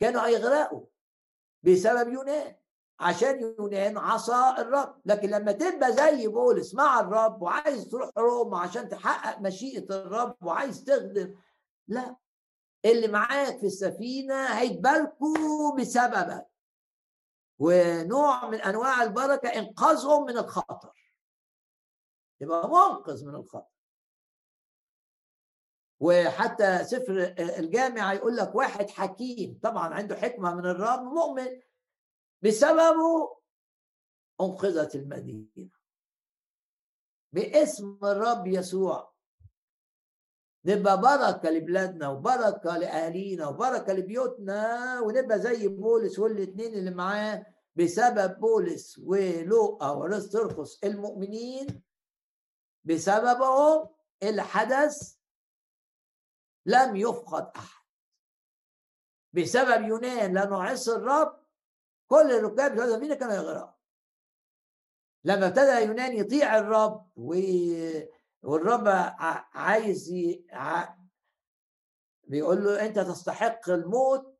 كانوا هيغرقوا. بسبب يونان عشان يونان عصى الرب. لكن لما تبقى زي بولس مع الرب وعايز تروح روما عشان تحقق مشيئة الرب وعايز تخدم لا. اللي معاك في السفينة هيتباركوا بسببك. ونوع من أنواع البركة إنقاذهم من الخطر. يبقى منقذ من الخطر. وحتى سفر الجامع يقول لك واحد حكيم طبعا عنده حكمة من الرب مؤمن بسببه أنقذت المدينة. باسم الرب يسوع. نبقى بركة لبلادنا وبركة لأهالينا وبركة لبيوتنا ونبقى زي بولس والاثنين اللي معاه بسبب بولس ولوقا ورسترخس المؤمنين بسببهم اللي حدث لم يفقد أحد. بسبب يونان لأنه عصى الرب كل الركاب بتوع السفينه كانوا يغرقوا. لما ابتدى يونان يطيع الرب و... والرب عايز ي... بيقول له أنت تستحق الموت.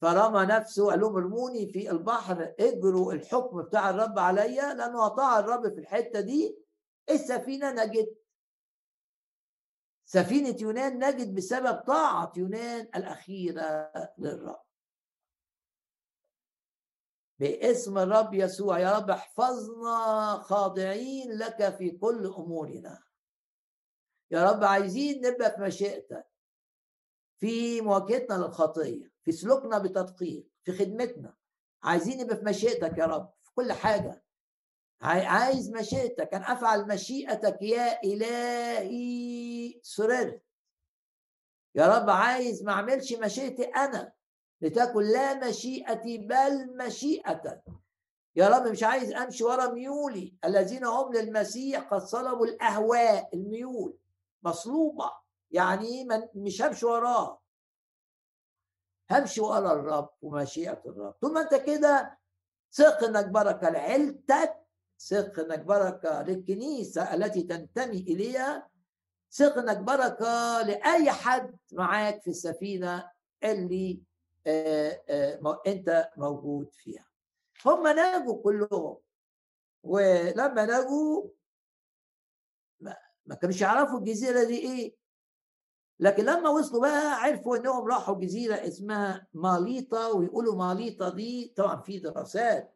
فرمى نفسه قال لهم ارموني في البحر اجروا الحكم بتاع الرب عليا لأنه أطاع الرب في الحتة دي. السفينة نجت. سفينة يونان نجد بسبب طاعة يونان الأخيرة للرب. باسم الرب يسوع يا رب احفظنا خاضعين لك في كل أمورنا. يا رب عايزين نبقى في مشيئتك في مواجهتنا للخطية في سلوكنا بتدقيق في خدمتنا. عايزين نبقى في مشيئتك يا رب في كل حاجة. عايز مشيئتك أن أفعل مشيئتك يا إلهي سررت يا رب عايز ما أعملش مشيئتي أنا لتكن لا مشيئتي بل مشيئتك. يا رب مش عايز أمشي ورا ميولي. الذين هم للمسيح قد صلبوا الأهواء الميول مصلوبة. يعني مش همشي وراه. همشي ورا الرب ومشيئة الرب. طول ما أنت كده ثق إنك بركة لعيلتك ثق انك بركة للكنيسة التي تنتمي إليها. ثق انك بركة لأي حد معاك في السفينة اللي آآ آآ أنت موجود فيها. هم نجوا كلهم. ولما نجوا ما كانوش يعرفوا الجزيرة دي إيه. لكن لما وصلوا بقى عرفوا إنهم راحوا جزيرة اسمها ماليطا ويقولوا ماليطا دي طبعا في دراسات آه،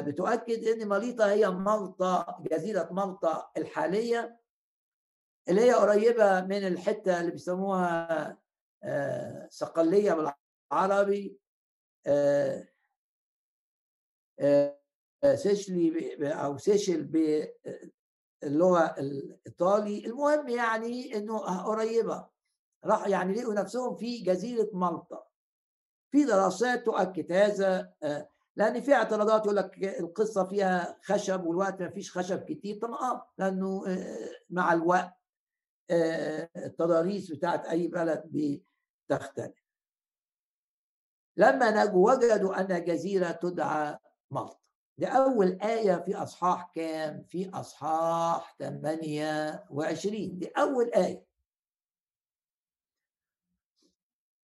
بتؤكد إن ماليطا هي مالطا جزيرة مالطا الحالية اللي هي قريبة من الحتة اللي بيسموها آه، صقلية بالعربي آه، سيشلي أو سيشل باللغة الإيطالي. المهم يعني إنه قريبة. راح يعني لقوا نفسهم في جزيرة مالطا في دراسات تؤكد هذا لأن في اعتراضات يقول لك القصة فيها خشب والوقت ما فيش خشب كتير طبعا آه لأنه آه، مع الوقت آه، التضاريس بتاعت أي بلد بتختلف. لما نجوا وجدوا أن جزيرة تدعى مالطا دي أول آية في أصحاح كام؟ في أصحاح 28 دي أول آية.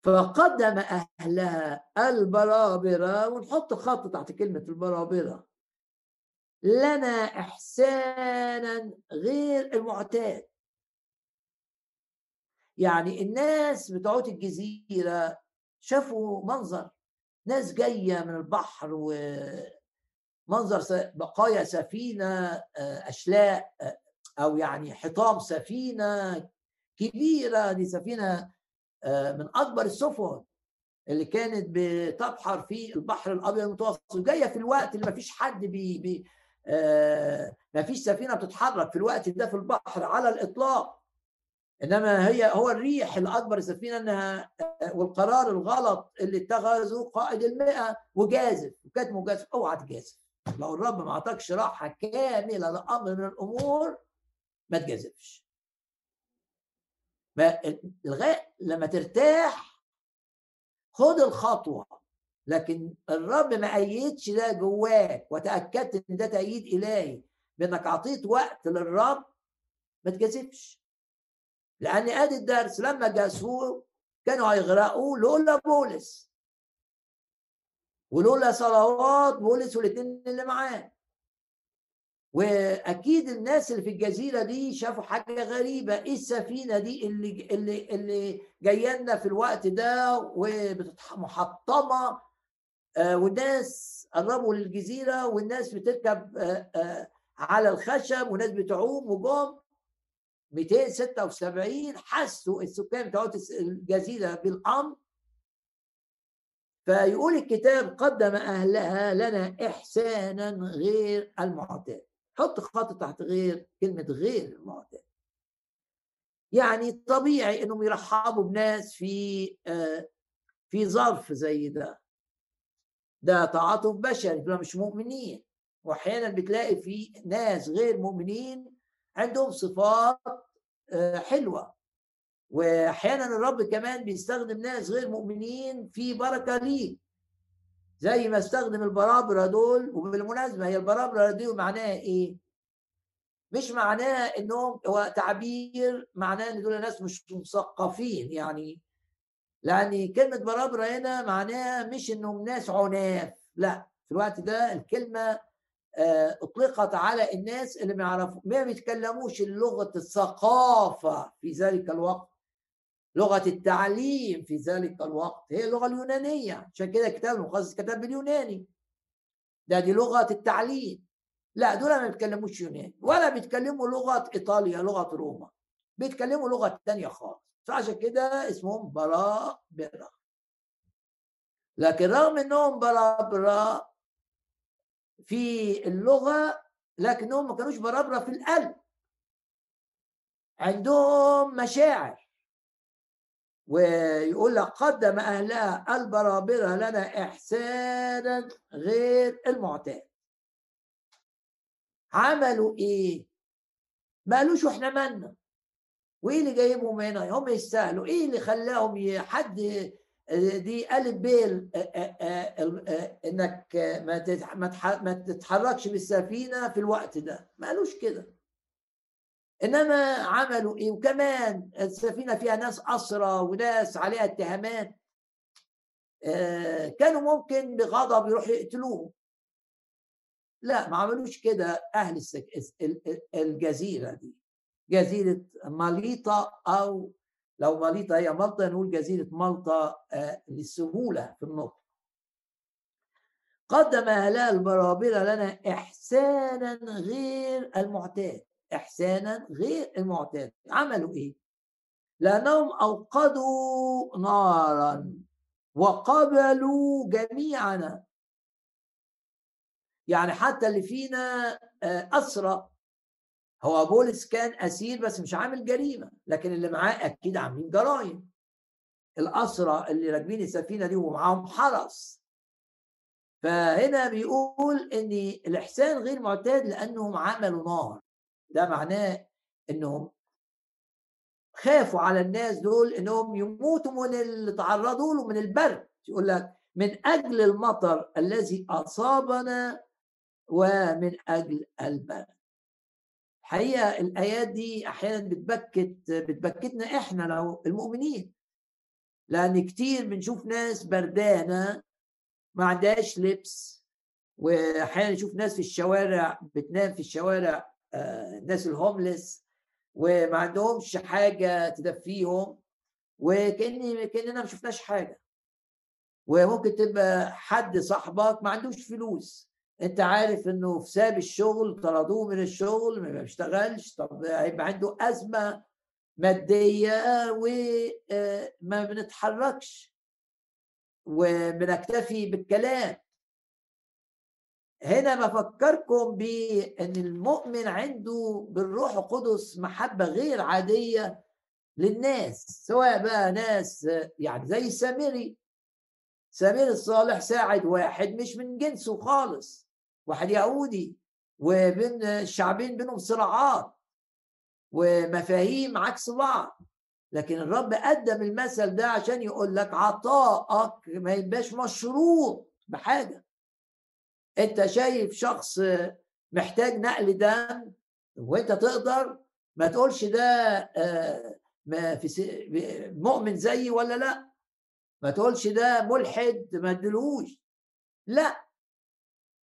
فقدم أهلها البرابرة ونحط خط تحت كلمة البرابرة. لنا إحسانا غير المعتاد. يعني الناس بتوع الجزيرة شافوا منظر ناس جاية من البحر ومنظر بقايا سفينة آه، أشلاء آه، أو يعني حطام سفينة كبيرة دي سفينة من أكبر السفن اللي كانت بتبحر في البحر الأبيض المتوسط جاية في الوقت اللي ما فيش حد بي, بي آه ما فيش سفينة بتتحرك في الوقت ده في البحر على الإطلاق. إنما هي هو الريح اللي اكبر السفينه إنها آه والقرار الغلط اللي اتخذه قائد المئة وجازف وكانت مجازف أوعى تجازف. لو الرب ما أعطاكش راحة كاملة لأمر من الأمور ما تجازفش. لغايه لما ترتاح خد الخطوة لكن الرب ما أيدش ده جواك وتأكدت إن ده تأييد إلهي بإنك أعطيت وقت للرب ما تجازفش. لأن آدي الدرس لما جاسوه كانوا هيغرقوا لولا بولس. ولولا صلوات بولس والاثنين اللي معاه. واكيد الناس اللي في الجزيرة دي شافوا حاجة غريبة. إيه السفينة دي اللي اللي اللي جاية لنا في الوقت ده ومحطمه آه والناس قربوا للجزيرة والناس بتركب آه آه على الخشب وناس بتعوم وجم. 276 حسوا السكان بتوع الجزيرة بالأمر. فيقول الكتاب قدم أهلها لنا إحسانا غير المعتاد. حط خط تحت غير كلمة غير المعتاد. يعني طبيعي إنهم يرحبوا بناس في آه، في ظرف زي ده. ده تعاطف بشري دول مش مؤمنين. واحيانا بتلاقي في ناس غير مؤمنين عندهم صفات آه، حلوة. واحيانا الرب كمان بيستخدم ناس غير مؤمنين في بركة ليك. زي ما استخدم البرابره دول وبالمناسبة هي البرابره دي معناها إيه؟ مش معناها إنهم هو تعبير معناه إن دول ناس مش مثقفين يعني. لأن كلمة برابره هنا معناها مش إنهم ناس عناف لا. في الوقت ده الكلمة آه، أطلقت على الناس اللي ما يعرفوا ما بيتكلموش لغه الثقافة في ذلك الوقت. لغة التعليم في ذلك الوقت هي اللغة اليونانية. عشان كده الكتاب المقدس كتب باليوناني. ده دي لغة التعليم. لا دول ما بيتكلموش يوناني ولا بيتكلموا لغة ايطاليا لغة روما. بيتكلموا لغة تانية خالص. فعشان كده اسمهم براء برا. لكن رغم إنهم براء برا في اللغة لكنهم ما كانوش برابره في القلب. عندهم مشاعر. ويقول لك قدم أهلها البرابره لنا إحسانا غير المعتاد. عملوا إيه؟ ما قالوش إحنا مالنا. وإيه اللي جايبهم هنا؟ هم يستاهلوا. إيه اللي خلاهم حد دي الف ب إنك ما تتحركش بالسفينة في الوقت ده. ما قالوش كده. إنما عملوا إيه؟ وكمان السفينة فيها ناس أسرى وناس عليها اتهامات. آه، كانوا ممكن بغضب يروحوا يقتلوهم. لا ما عملوش كده أهل الجزيرة دي. جزيرة ماليطا أو لو ماليطا هي مالطا نقول جزيرة مالطا آه، للسهولة في النطق. قدم اهلها البرابره لنا إحسانا غير المعتاد. إحسانا غير المعتاد. عملوا إيه؟ لأنهم أوقدوا نارا وقبلوا جميعنا. يعني حتى اللي فينا آه، أسرى. هو بولس كان أسير بس مش عامل جريمة لكن اللي معاه أكيد عاملين جرائم الأسرى اللي راكبين السفينة دي ومعاهم حرس. فهنا بيقول إن الإحسان غير معتاد لأنهم عملوا نار. ده معناه إنهم خافوا على الناس دول إنهم يموتوا من اللي تعرضوا له من البرد. يقول لك من أجل المطر الذي أصابنا ومن أجل البرد. حقيقه الآيات دي أحيانا بتبكت بتبكتنا إحنا لو المؤمنين. لأن كتير بنشوف ناس بردانة ما عندهاش لبس واحيانا نشوف ناس في الشوارع بتنام في الشوارع الناس الهوملس وما عندهمش حاجة تدفيهم وكأن كاننا ما شفناش حاجة. وممكن تبقى حد صاحبك ما عندوش فلوس. أنت عارف إنه في ساب الشغل طردوه من الشغل ما بيشتغلش طب هيبقى عنده أزمة مادية وما بنتحركش. وبنكتفي بالكلام. هنا بفكركم بأن المؤمن عنده بالروح القدس محبة غير عادية للناس سواء بقى ناس يعني زي السامري سامري الصالح ساعد واحد مش من جنسه خالص واحد يهودي وبين الشعبين بينهم صراعات ومفاهيم عكس بعض. لكن الرب قدم المثل ده عشان يقول لك عطائك ما يبقاش مشروط بحاجة. أنت شايف شخص محتاج نقل دم وأنت تقدر ما تقولش ده آه، ما في مؤمن زيي ولا لأ؟ ما تقولش ده ملحد ما تدلوش لأ.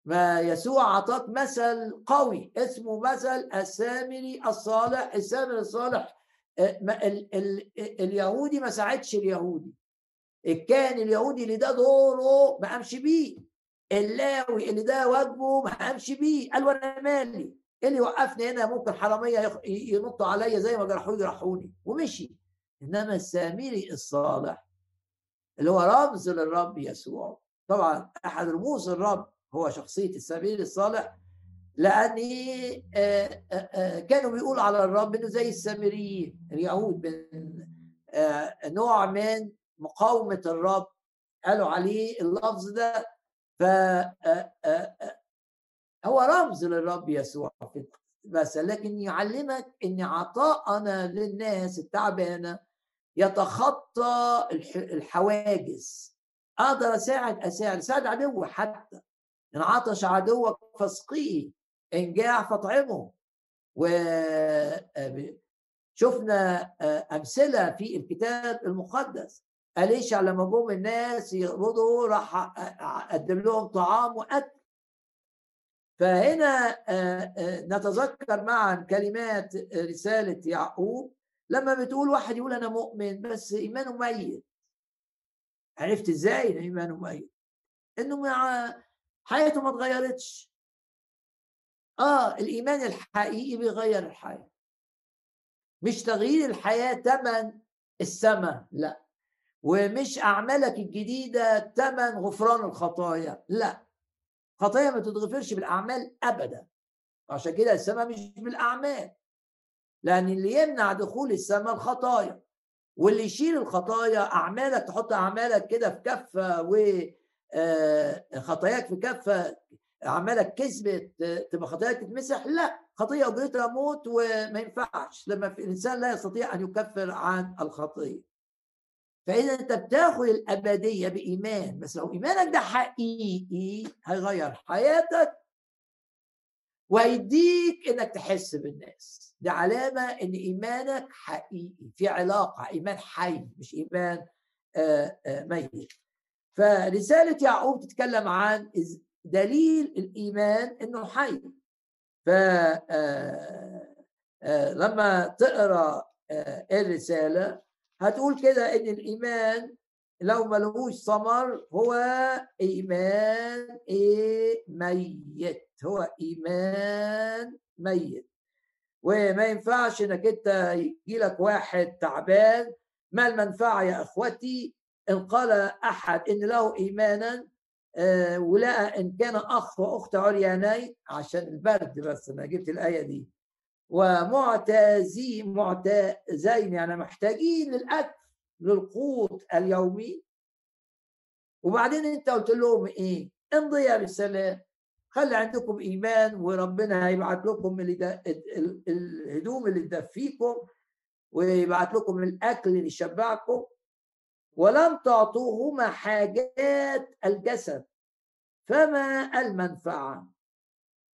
ما يسوع عطاك مثل قوي اسمه مثل السامري الصالح السامري الصالح. آه، ال ال اليهودي ما ساعدش اليهودي. كان اليهودي اللي ده دوره ما قامش بيه. اللاوي اللي ده واجبه ما امشي بيه. قال وأنا مالي؟ إيه اللي وقفني هنا؟ ممكن حراميه ينطوا عليا زي ما جرحوني جرحوني ومشي. إنما السامري الصالح اللي هو رمز للرب يسوع. طبعا أحد رموز الرب هو شخصية السامري الصالح لأن كانوا بيقولوا على الرب إنه زي السامريين اليهود من نوع من مقاومة الرب. قالوا عليه اللفظ ده ف هو رمز للرب يسوع في بس لكن يعلمك إن عطاءنا للناس التعبانة يتخطى الحواجز. أقدر أساعد أساعد أساعد عدوي حتى. ان عطش عدوك فاسقيه ان جاع فاطعمه. و شفنا أمثلة في الكتاب المقدس. أليشع لما جم الناس يقبضوا راح قدم لهم طعام وأكل. فهنا نتذكر معا كلمات رسالة يعقوب. لما بتقول واحد يقول أنا مؤمن بس إيمانه ميت. عرفت إزاي إن إيمانه ميت؟ إنه مع حياته ما اتغيرتش. آه الإيمان الحقيقي بيغير الحياة. مش تغيير الحياة تمن السماء لا. ومش أعمالك الجديدة تمن غفران الخطايا. لا. خطايا ما تتغفرش بالأعمال أبدا. عشان كده السماء مش بالأعمال. لأن اللي يمنع دخول السماء الخطايا. واللي يشيل الخطايا أعمالك تحط أعمالك كده في كفة وخطاياك آه، في كفة أعمالك كذبت تبقى خطاياك تتمسح. لا. خطية أجرتها موت وما ينفعش. لما الإنسان لا يستطيع أن يكفر عن الخطية فإذا أنت بتاخد الأبدية بإيمان بس لو إيمانك ده حقيقي هيغير حياتك ويديك إنك تحس بالناس. دي علامة إن إيمانك حقيقي في علاقة إيمان حي مش إيمان آه، آه، ميت. فرسالة يعقوب تتكلم عن دليل الإيمان إنه حي. ف آه، لما تقرأ الرسالة هتقول كده إن الإيمان لو ملهوش ثمر هو إيمان إيه؟ ميت. هو إيمان ميت. وما ينفعش إنك أنت يجي لك واحد تعبان. ما المنفعة يا إخوتي؟ إن قال أحد إن له إيمانا آه ولقى إن كان أخ وأخت عريانين عشان البرد بس أنا جبت الآية دي. ومعتازين معتازين يعني محتاجين للأكل للقوت اليومي. وبعدين أنت قلت لهم إيه؟ امضي يا بالسلام خلي عندكم إيمان وربنا هيبعت لكم الهدوم اللي تدفيكم ويبعت لكم الأكل اللي يشبعكم. ولم تعطوهما حاجات الجسد فما المنفعة.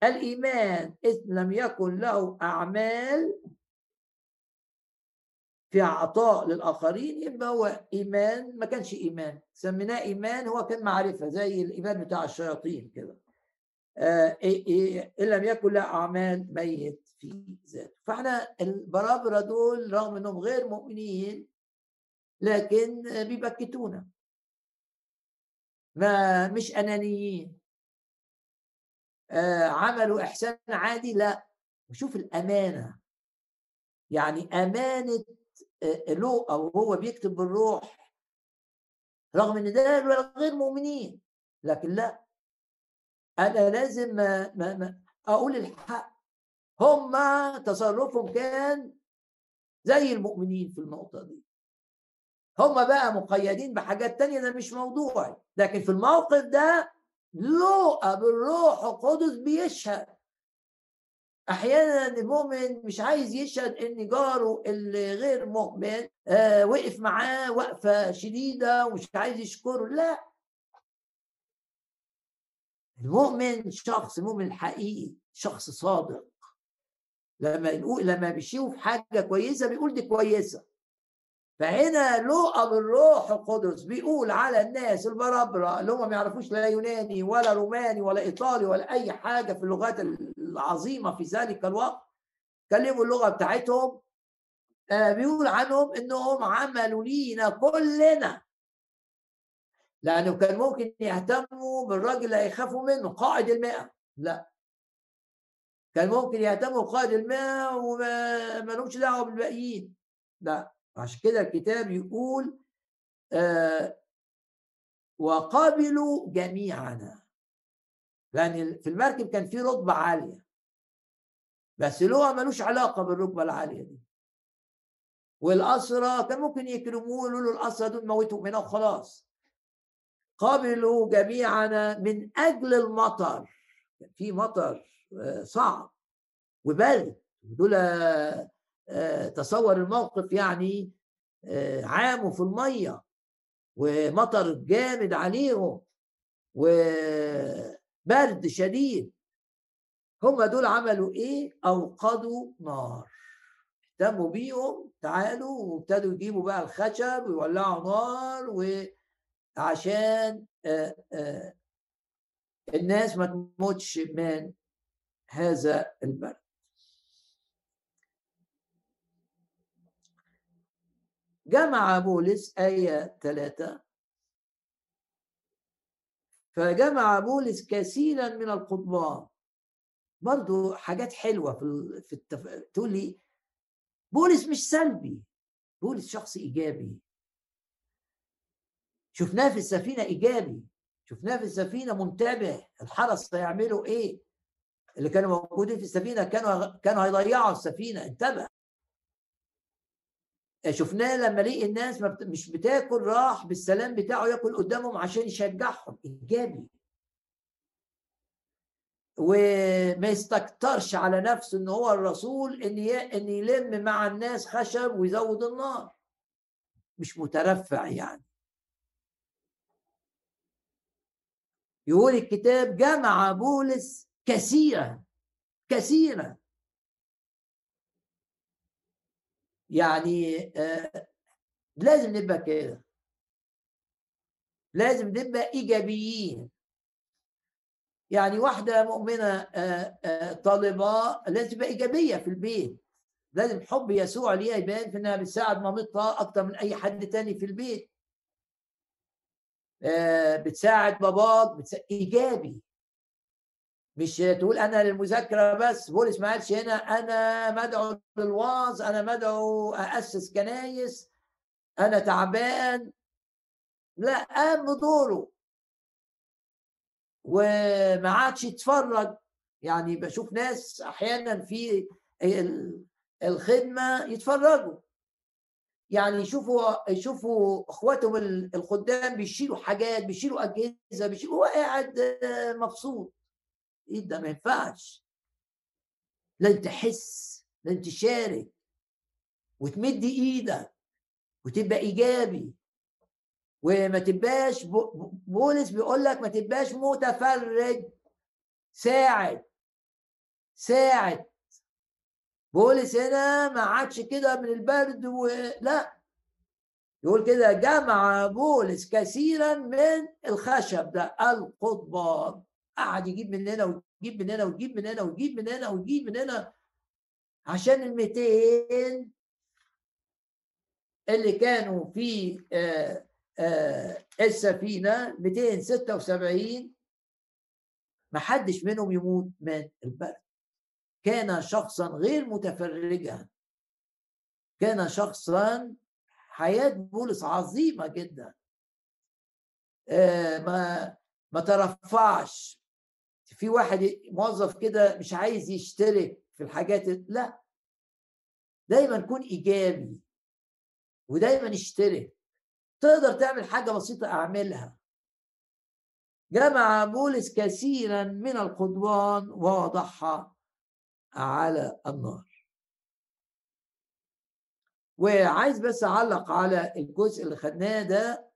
الإيمان إذ لم يكن له أعمال في عطاء للآخرين يبقى هو إيمان ما كانش إيمان سميناه إيمان هو كان معرفة زي الإيمان بتاع الشياطين كده. آه إن لم يكن له أعمال ميت في ذاته. فإحنا البرابرة دول رغم أنهم غير مؤمنين لكن بيبكتونا. ما مش أنانيين. عملوا إحسان عادي لا. وشوف الأمانة. يعني أمانة آه، له أو هو بيكتب بالروح رغم إن ده غير مؤمنين لكن لا. أنا لازم ما ما ما أقول الحق. هم تصرفهم كان زي المؤمنين في النقطة دي. هم بقى مقيدين بحاجات تانية ده مش موضوعي. لكن في الموقف ده لوقا بالروح القدس بيشهد. أحيانا المؤمن مش عايز يشهد إن جاره اللي غير مؤمن آه وقف معاه وقفة شديدة ومش عايز يشكره لا. المؤمن شخص المؤمن الحقيقي شخص صادق. لما يقول لما بيشوف حاجة كويسة بيقول دي كويسة. فهنا لوقا بالروح القدس بيقول على الناس البرابرة اللي هم ما يعرفوش لا يوناني ولا روماني ولا إيطالي ولا أي حاجة في اللغات العظيمة في ذلك الوقت كلموا اللغة بتاعتهم. آه بيقول عنهم إنهم عملوا لينا كلنا. لأنه كان ممكن يهتموا بالراجل اللي هيخافوا منه قائد المئة لا. كان ممكن يهتموا بقائد المئة وما لهمش دعوة بالباقيين. لا. عشان كده الكتاب يقول آه وقابلوا جميعنا لأن في المركب كان في رتبه عالية. بس لغه ملوش علاقة بالرتبه العالية دي. والاسرى كان ممكن يكرموه يقولوا له الاسرى دول موتوا هنا وخلاص. قابلوا جميعنا من أجل المطر. كان في مطر آه، صعب. وبرد ودول آه، تصور الموقف يعني آه، عاموا في المية ومطر جامد عليهم وبرد شديد. هم دول عملوا إيه؟ أوقدوا نار. اهتموا بيهم تعالوا وابتدوا يجيبوا بقى الخشب ويولعوا نار وعشان آه، الناس ما تموتش من هذا البرد. جمع بولس آية ثلاثة فجمع بولس كثيرا من القضبان برضو حاجات حلوة في التف... تقول لي بولس مش سلبي بولس شخص إيجابي. شفناه في السفينة إيجابي شفناه في السفينة منتبه. الحرس هيعملوا إيه؟ اللي كانوا موجودين في السفينة كانوا كانوا هيضيعوا السفينة انتبه. شفناه لما لقي الناس مش بتاكل راح بالسلام بتاعه ياكل قدامهم عشان يشجعهم. إيجابي. وما يستكترش على نفسه إن هو الرسول إن إن يلم مع الناس خشب ويزود النار. مش مترفع يعني. يقول الكتاب جمع بولس كثيرا كثيرا. يعني آه لازم نبقى كده. لازم نبقى إيجابيين. يعني واحدة مؤمنة آه آه طالبة لازم تبقى إيجابية في البيت. لازم حب يسوع ليها يبان في إنها بتساعد مامتها أكتر من أي حد تاني في البيت. بتساعد باباك بتساعد إيجابي. مش تقول أنا للمذاكرة بس. بولس ما قالش هنا أنا مدعو للوعظ أنا مدعو اسس كنايس أنا تعبان. لا قام بدوره. وما عادش يتفرج. يعني بشوف ناس أحيانا في الخدمة يتفرجوا. يعني يشوفوا يشوفوا إخواتهم الخدام بيشيلوا حاجات بيشيلوا أجهزة بيشيلوا هو قاعد مبسوط. إيه ده ما ينفعش. لازم تحس لازم تشارك وتمد إيدك وتبقى إيجابي. وما تبقاش بولس بيقول لك ما تبقاش متفرج. ساعد. ساعد. بولس هنا ما عادش كده من البرد ولا يقول كده جمع بولس كثيرا من الخشب ده القضبان. قعد يجيب من هنا ويجيب من هنا ويجيب من هنا ويجيب من هنا ويجيب من هنا عشان ال 200 اللي كانوا في آه، آه، السفينه 276 ما حدش منهم يموت من البرد. كان شخصا غير متفرجا. كان شخصا حياة بولس عظيمة جدا. آه، ما ما ترفعش. في واحد موظف كده مش عايز يشترك في الحاجات لا. دايما كون إيجابي ودايما اشترك تقدر تعمل حاجة بسيطة أعملها. جمع بولس كثيرا من القضبان ووضعها على النار. وعايز بس أعلق على الجزء اللي خدناه ده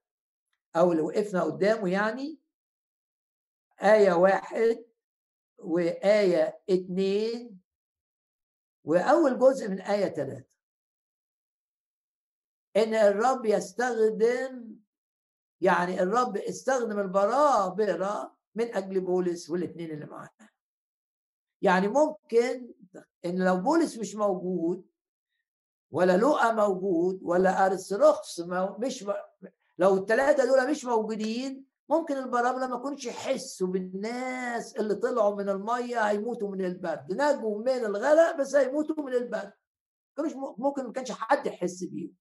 أو اللي وقفنا قدامه يعني. آية واحد. وآية اتنين وأول جزء من آية ثلاثة إن الرب يستخدم يعني الرب استخدم البرابرة من أجل بولس والاثنين اللي معاه يعني ممكن إن لو بولس مش موجود ولا لقى موجود ولا أرسرخس مش لو الثلاثة دول مش موجودين ممكن البراملة ما يكونش يحسوا بالناس اللي طلعوا من المية هيموتوا من البرد. نجوا من الغرق بس هيموتوا من البرد. ممكن ما كانش حد يحس بيهم.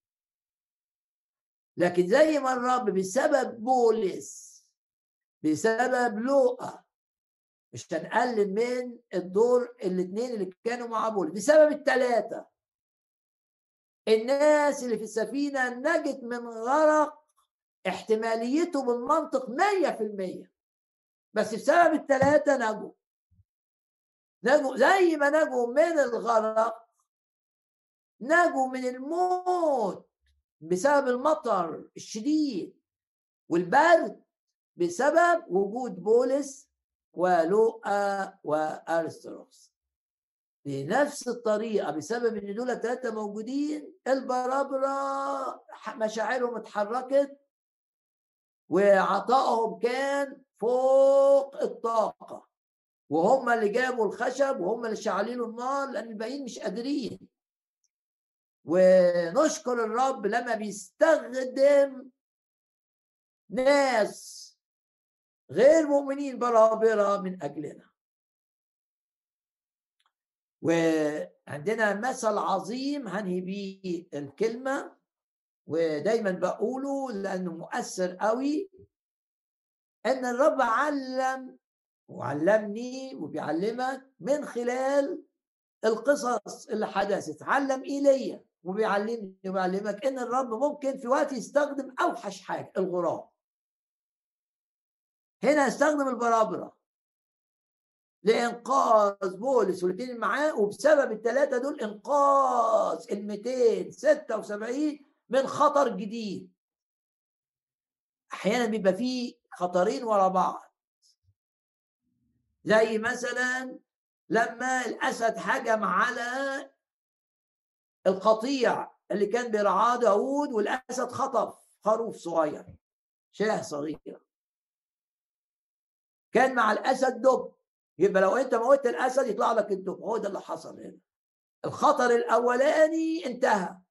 لكن زي ما الرب بسبب بولس بسبب لوقا مش هنقلل من الدور الاثنين اللي كانوا مع بولس بسبب الثلاثه الناس اللي في السفينة نجت من غرق احتماليته بالمنطق 100% بس بسبب الثلاثة نجوا نجوا زي ما نجوا من الغرق نجوا من الموت بسبب المطر الشديد والبرد بسبب وجود بولس ولوقا وأرستروس. بنفس الطريقة بسبب إن دول ثلاثة موجودين البرابرة مشاعرهم اتحركت وعطائهم كان فوق الطاقة. وهم اللي جابوا الخشب وهم اللي شعلين النار لأن الباقيين مش قادرين. ونشكر الرب لما بيستخدم ناس غير مؤمنين برابرة من أجلنا. وعندنا مثل عظيم هنهي بيه الكلمة. ودايما بقوله لأنه مؤثر قوي أن الرب علم وعلمني وبيعلمك من خلال القصص اللي حدثت. علم إيليا وبيعلمني وبيعلمك إن الرب ممكن في وقت يستخدم أوحش حاجة الغراب هنا استخدم البرابره لإنقاذ بولس والاثنين معاه وبسبب الثلاثه دول إنقاذ ال 276 من خطر جديد. أحيانا بيبقى فيه خطرين ورا بعض. زي مثلا لما الأسد هجم على القطيع اللي كان بيرعاه داوود والأسد خطف خروف صغير شاه صغيره كان مع الأسد دب. يبقى لو أنت موت الأسد يطلع لك الدب. هو ده اللي حصل هنا. الخطر الأولاني انتهى.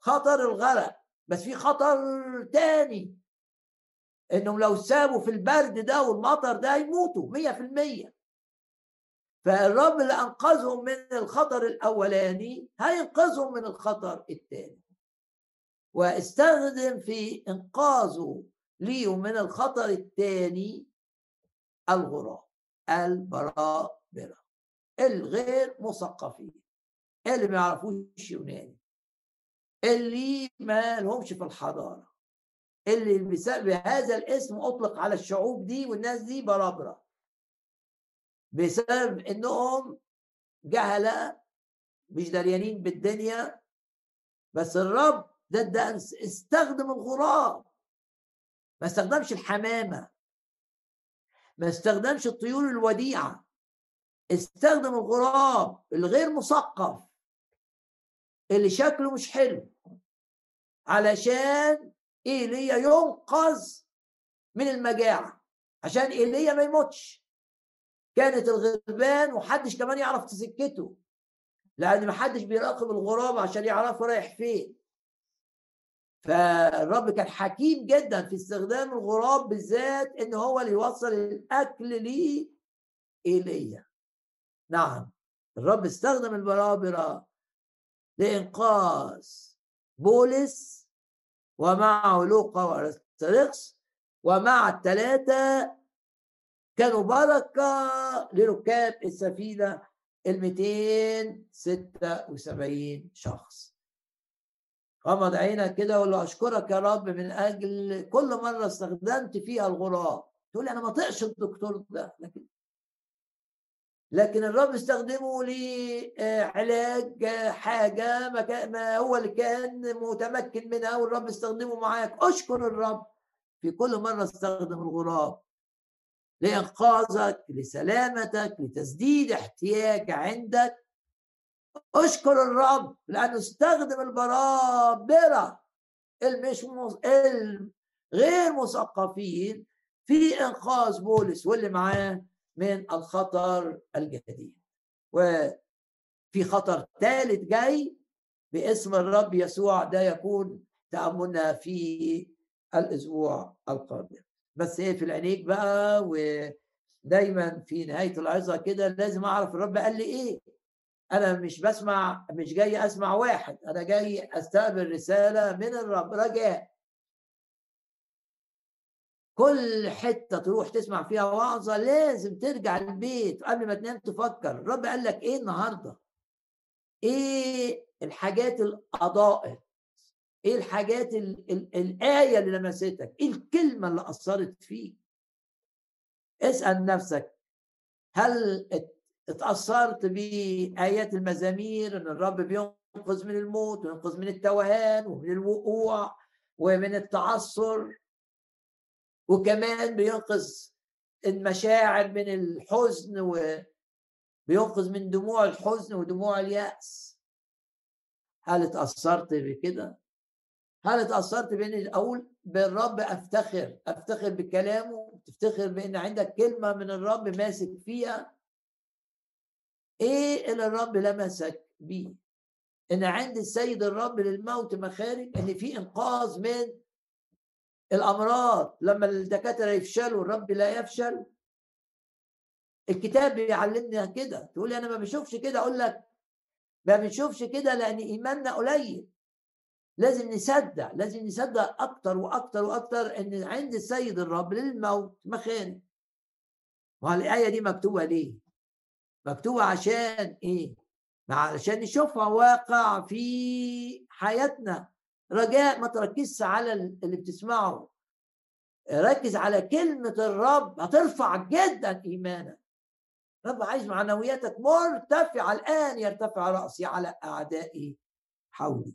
خطر الغرق بس في خطر تاني. إنهم لو سابوا في البرد ده والمطر ده يموتوا مية في المية. فالرب اللي أنقذهم من الخطر الأولاني هينقذهم من الخطر الثاني واستخدم في إنقاذه ليهم من الخطر الثاني الغراب البرابرة الغير مثقفين اللي ما يعرفوش يوناني. اللي ما لهمش في الحضارة اللي بسبب هذا الاسم أطلق على الشعوب دي والناس دي برابرة بسبب إنهم جهلة مش دريانين بالدنيا. بس الرب ده, ده استخدم الغراب. ما استخدمش الحمامة. ما استخدمش الطيور الوديعة. استخدم الغراب الغير مثقف. اللي شكله مش حلو. علشان إيليا ينقذ من المجاعة عشان إيليا ما يموتش. كانت الغربان وحدش كمان يعرف تسكته لأن محدش بيراقب الغراب عشان يعرفه رايح فين. فالرب كان حكيم جدا في استخدام الغراب بالذات إن هو اللي يوصل الأكل ليه ايليا نعم الرب استخدم البرابرة لإنقاذ بولس ومعه لوقا وارستريكس ومع الثلاثة كانوا بركة لركاب السفينة ال 276 شخص. غمض عينك كده وقول له أشكرك يا رب من أجل كل مرة استخدمت فيها الغراب. تقول لي أنا ما طقش الدكتور ده لكن لكن الرب استخدمه لعلاج حاجة ما, هو اللي كان متمكن منها والرب استخدمه معاك. أشكر الرب في كل مرة استخدم الغراب لإنقاذك لسلامتك لتسديد احتياج عندك. أشكر الرب لأنه استخدم البرابرة المش الغير مثقفين في إنقاذ بولس. واللي معاه من الخطر الجديد. وفي خطر ثالث جاي باسم الرب يسوع ده يكون تأملنا في الأسبوع القادم. بس إيه في العينيك بقى؟ ودايما في نهاية العظة كده لازم أعرف الرب قال لي إيه. أنا مش بسمع مش جاي أسمع واحد أنا جاي أستقبل رسالة من الرب. رجاء كل حتة تروح تسمع فيها وعظة لازم ترجع البيت قبل ما تنام تفكر. الرب قال لك إيه النهارده؟ إيه الحاجات الأضاءت؟ إيه الحاجات ال ال الآية اللي لمستك؟ إيه الكلمة اللي أثرت فيك؟ اسأل نفسك هل اتأثرت بآيات المزامير إن الرب بينقذ من الموت وينقذ من التوهان ومن الوقوع ومن التعثر؟ وكمان بينقذ المشاعر من الحزن وبينقذ من دموع الحزن ودموع اليأس. هل اتأثرت بكده؟ هل اتأثرت بإني أقول بالرب أفتخر أفتخر بكلامه تفتخر بإن عندك كلمة من الرب ماسك فيها؟ إيه اللي الرب لمسك بيه؟ إن عند السيد الرب للموت مخارج إن في إنقاذ من الأمراض لما الدكاترة يفشلوا الرب لا يفشل. الكتاب بيعلمنا كده. تقول أنا ما بشوفش كده أقول لك ما بنشوفش كده لأن إيماننا قليل. لازم نصدق لازم نصدق أكتر وأكتر وأكتر إن عند السيد الرب للموت مخارج الآية دي مكتوبة ليه؟ مكتوبة عشان إيه؟ علشان نشوفها واقع في حياتنا. رجاء ما تركزش على اللي بتسمعه. ركز على كلمة الرب هترفع جدا إيمانك. رب عايز معنوياتك مرتفعة الآن يرتفع رأسي على أعدائي حولي.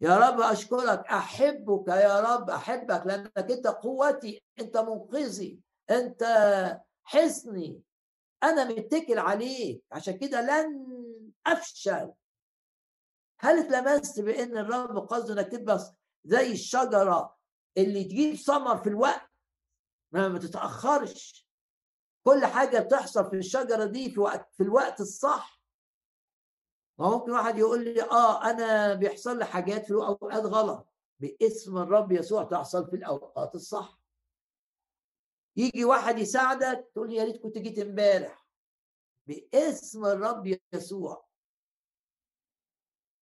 يا رب أشكرك أحبك يا رب أحبك لأنك أنت قوتي أنت منقذي أنت حصني. أنا متكل عليك عشان كده لن أفشل. هل اتلمست بأن الرب قصده إنك تبقى زي الشجرة اللي تجيب ثمر في الوقت؟ ما تتأخرش. كل حاجة بتحصل في الشجرة دي في وقت في الوقت الصح. ما ممكن واحد يقول لي آه أنا بيحصل لي حاجات في اوقات غلط. باسم الرب يسوع تحصل في الأوقات الصح. يجي واحد يساعدك تقول لي يا ريت كنت جيت امبارح. باسم الرب يسوع.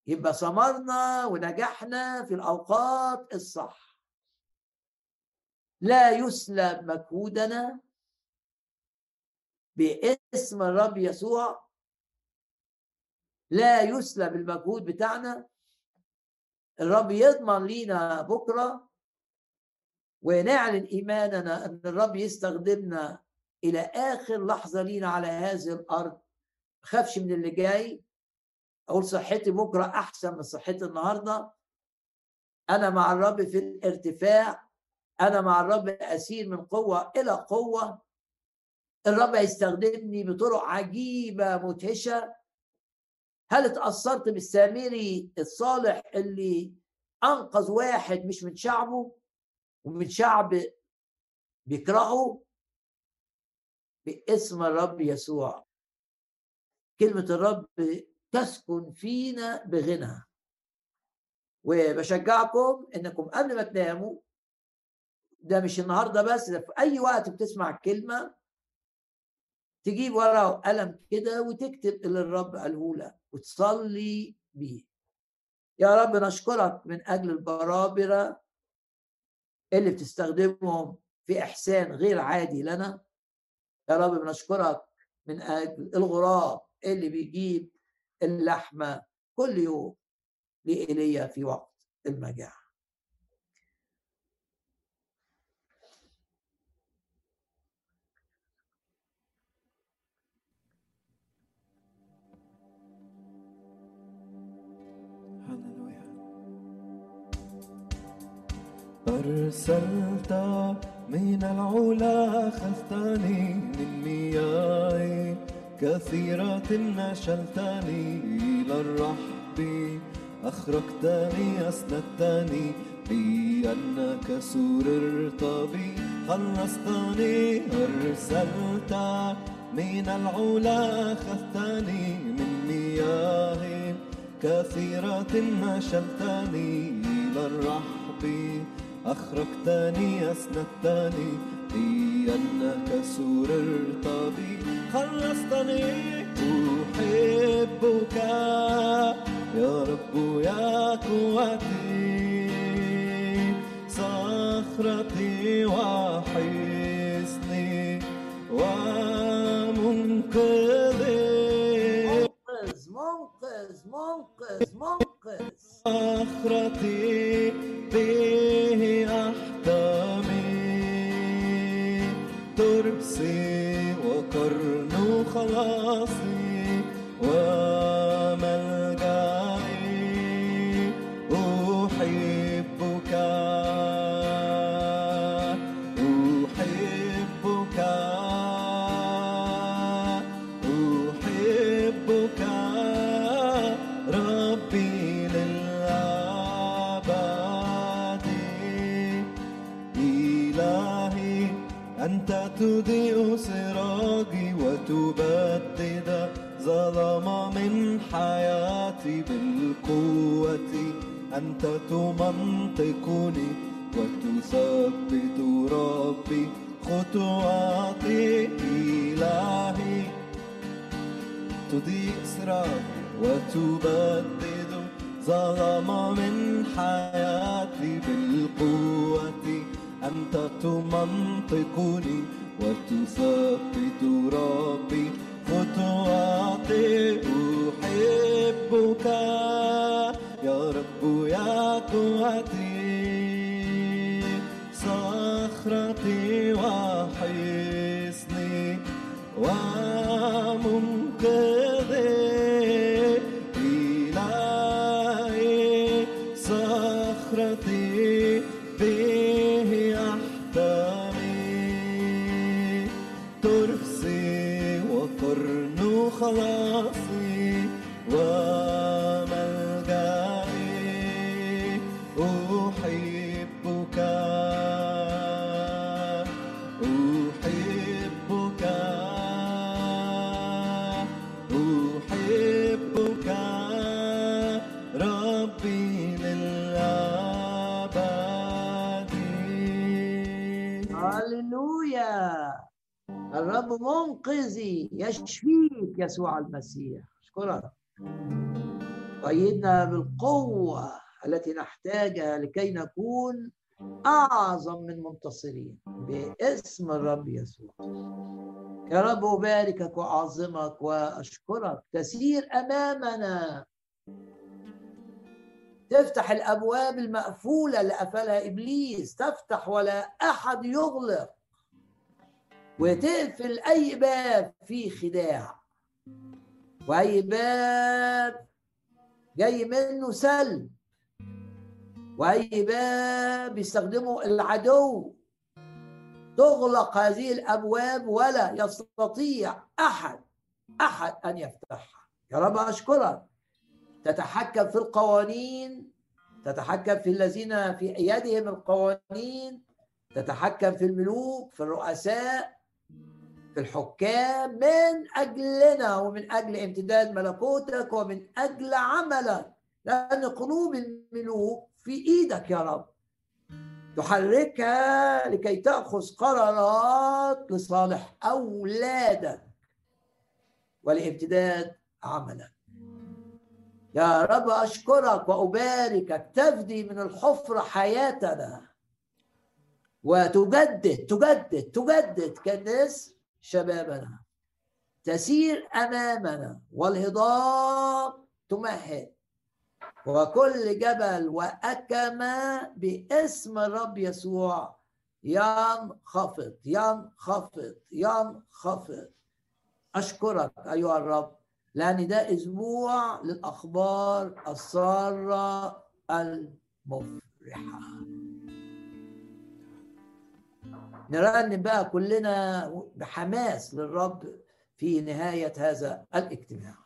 يبقى ثمرنا ونجحنا في الأوقات الصح. لا يسلب مجهودنا باسم الرب يسوع. لا يسلب المجهود بتاعنا. الرب يضمن لينا بكرة ونعلن إيماننا إن الرب يستخدمنا إلى آخر لحظة لينا على هذه الأرض. خافش من اللي جاي. أقول صحتي بكرة أحسن من صحتي النهارده. أنا مع الرب في الارتفاع. أنا مع الرب أسير من قوة إلى قوة. الرب هيستخدمني بطرق عجيبة مدهشه هل اتأثرت بالسامري الصالح اللي أنقذ واحد مش من شعبه ومن شعب بيكرهه باسم الرب يسوع. كلمة الرب تسكن فينا بغنى. وبشجعكم إنكم قبل ما تناموا ده مش النهارده بس ده في أي وقت بتسمع الكلمة تجيب ورقة وقلم كده وتكتب اللي الرب قاله لك وتصلي بيه. يا رب نشكرك من أجل البرابرة اللي بتستخدمهم في إحسان غير عادي لنا. يا رب بنشكرك من أجل الغراب اللي بيجيب اللحمة كل يوم لإيليا في وقت المجاعة. أرسلت من العلا خفتني من مياه كثيرة نشلتني إلى الرحب أخرجتني أسندتني لأنك سررت بي. خلصتني أرسلت من العلا أخذتني من مياه. كثيرة نشلتني إلى الرحب أخرجتني أسندتني لأنك سررت بي خلصتني أحبك. يا رب يا قوتي. صخرتي وحصني ومنقذي. منقذ منقذ منقذ منقذ. صخرتي به أحتمي ترسي وقرن خلاصي وملجئي تضيء سراجي وتبدد ظلم من حياتي بالقوة. أنت تمنطقني وتثبت ربي. خطواتي إلهي. تضيء صراطي وتبدد ظلم من حياتي بالقوة. أنت تمنطقني وتثبت ربي خطواتي أحبك. يا رب يا قوتي صخرتي وحصني. ومنقذي يشفيك يسوع المسيح. اشكرك قيدنا بالقوة التي نحتاجها لكي نكون أعظم من منتصرين باسم الرب يسوع. يا رب أباركك وأعظمك وأشكرك. تسير أمامنا. تفتح الأبواب المقفولة اللي قفلها إبليس. تفتح ولا أحد يغلق. وتقفل أي باب فيه خداع. وأي باب جاي منه سلب. وأي باب يستخدمه العدو. تغلق هذه الأبواب ولا يستطيع أحد أحد أن يفتحها. يا رب أشكرك. تتحكم في القوانين تتحكم في الذين في يدهم القوانين تتحكم في الملوك في الرؤساء في الحكام من أجلنا ومن أجل امتداد ملكوتك ومن أجل عملك. لأن قلوب الملوك في إيدك يا رب. تحركها لكي تأخذ قرارات لصالح أولادك ولامتداد عملك. يا رب أشكرك وأباركك تفدي من الحفرة حياتنا. وتجدد تجدد تجدد كالناس شبابنا. تسير أمامنا والهضاب تمهد. وكل جبل وأكمة باسم الرب يسوع. ينخفض ينخفض ينخفض. أشكرك أيها الرب لأن ده أسبوع للأخبار السارة المفرحة. نرنم بقى كلنا بحماس للرب في نهاية هذا الاجتماع.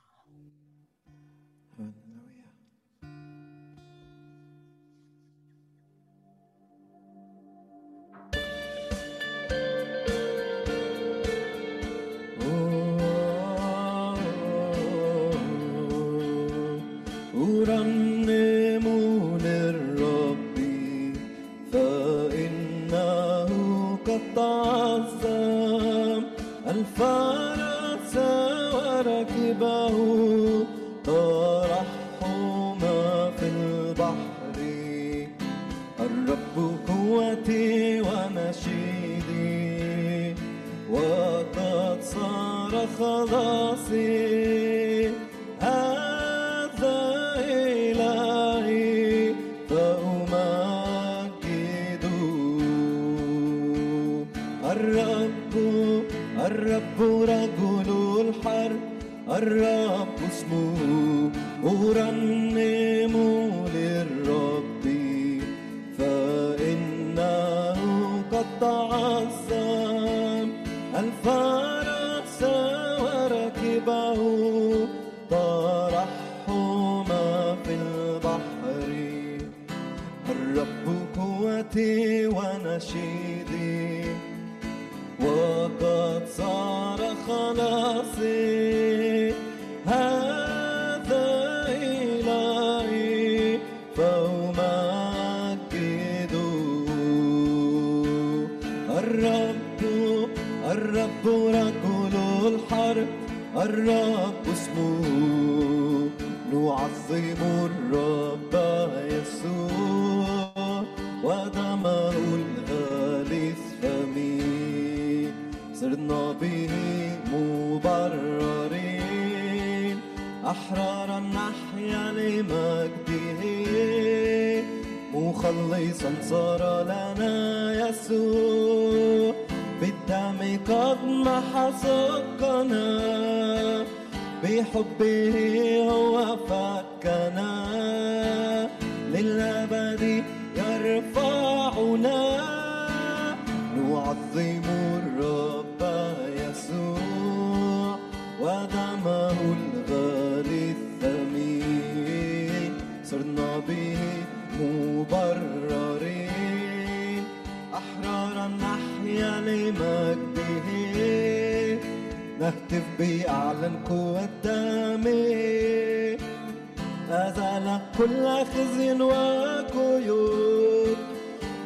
خزي وقيود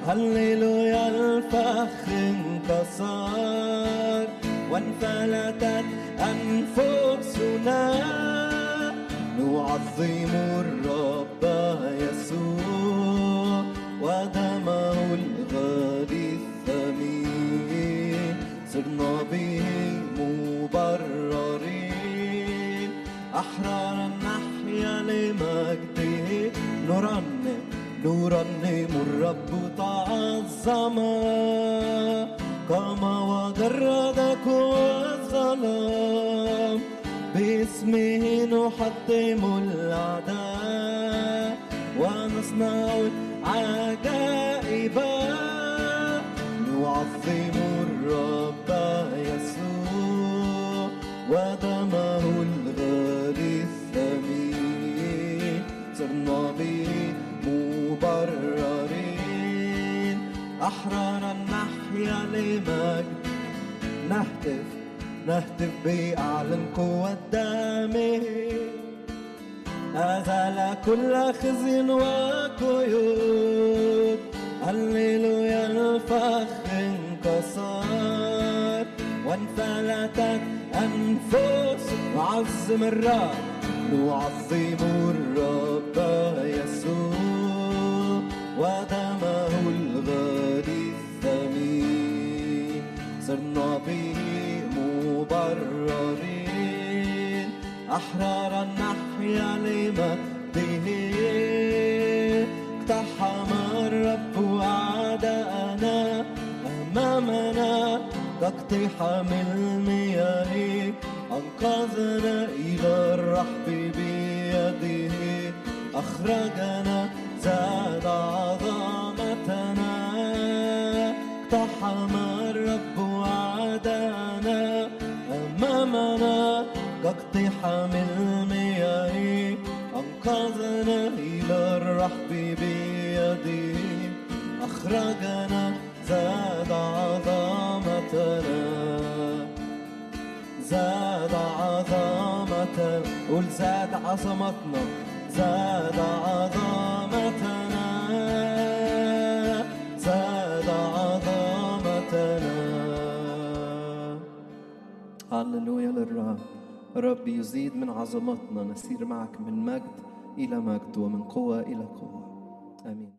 هللويا الفخ انكسر وانفلتت أنفسنا. نعظم الرب يسوع ودمه الغالي الثمين. صرنا به مبررين. أحرارا نحيا لمجده نرنم نرنم الرب تعظم قام وجرد كوى الظلام باسمه نحطم الأعداء ونصنع العجائب. نعظم الرب. أحرارا نحيا لمجد نهتف نهتف بأعلى قوة دمه أزال كل خزي وقيود. هللويا الفخ انكسر وانفلتت أنفس نعظم الرب. نعظم الرب يسوع. ودمه صرنا به مبررين. أحرارا نحيا لمجده اقتحم الرب أعداءنا أمامنا. كاقتحام المياه. أنقذنا إلى الرحب بيده. أخرجنا زاد عظمتنا. اقتحم أعداءنا أمامنا كاقتحام المياه أنقذنا إلى الرحب بيده أخرجنا زاد عظمتنا زاد عظمتنا قول زاد عظمتنا زاد عظمتنا هللويا للرب. رب يزيد من عظمتنا نسير معك من مجد إلى مجد ومن قوة إلى قوة. آمين.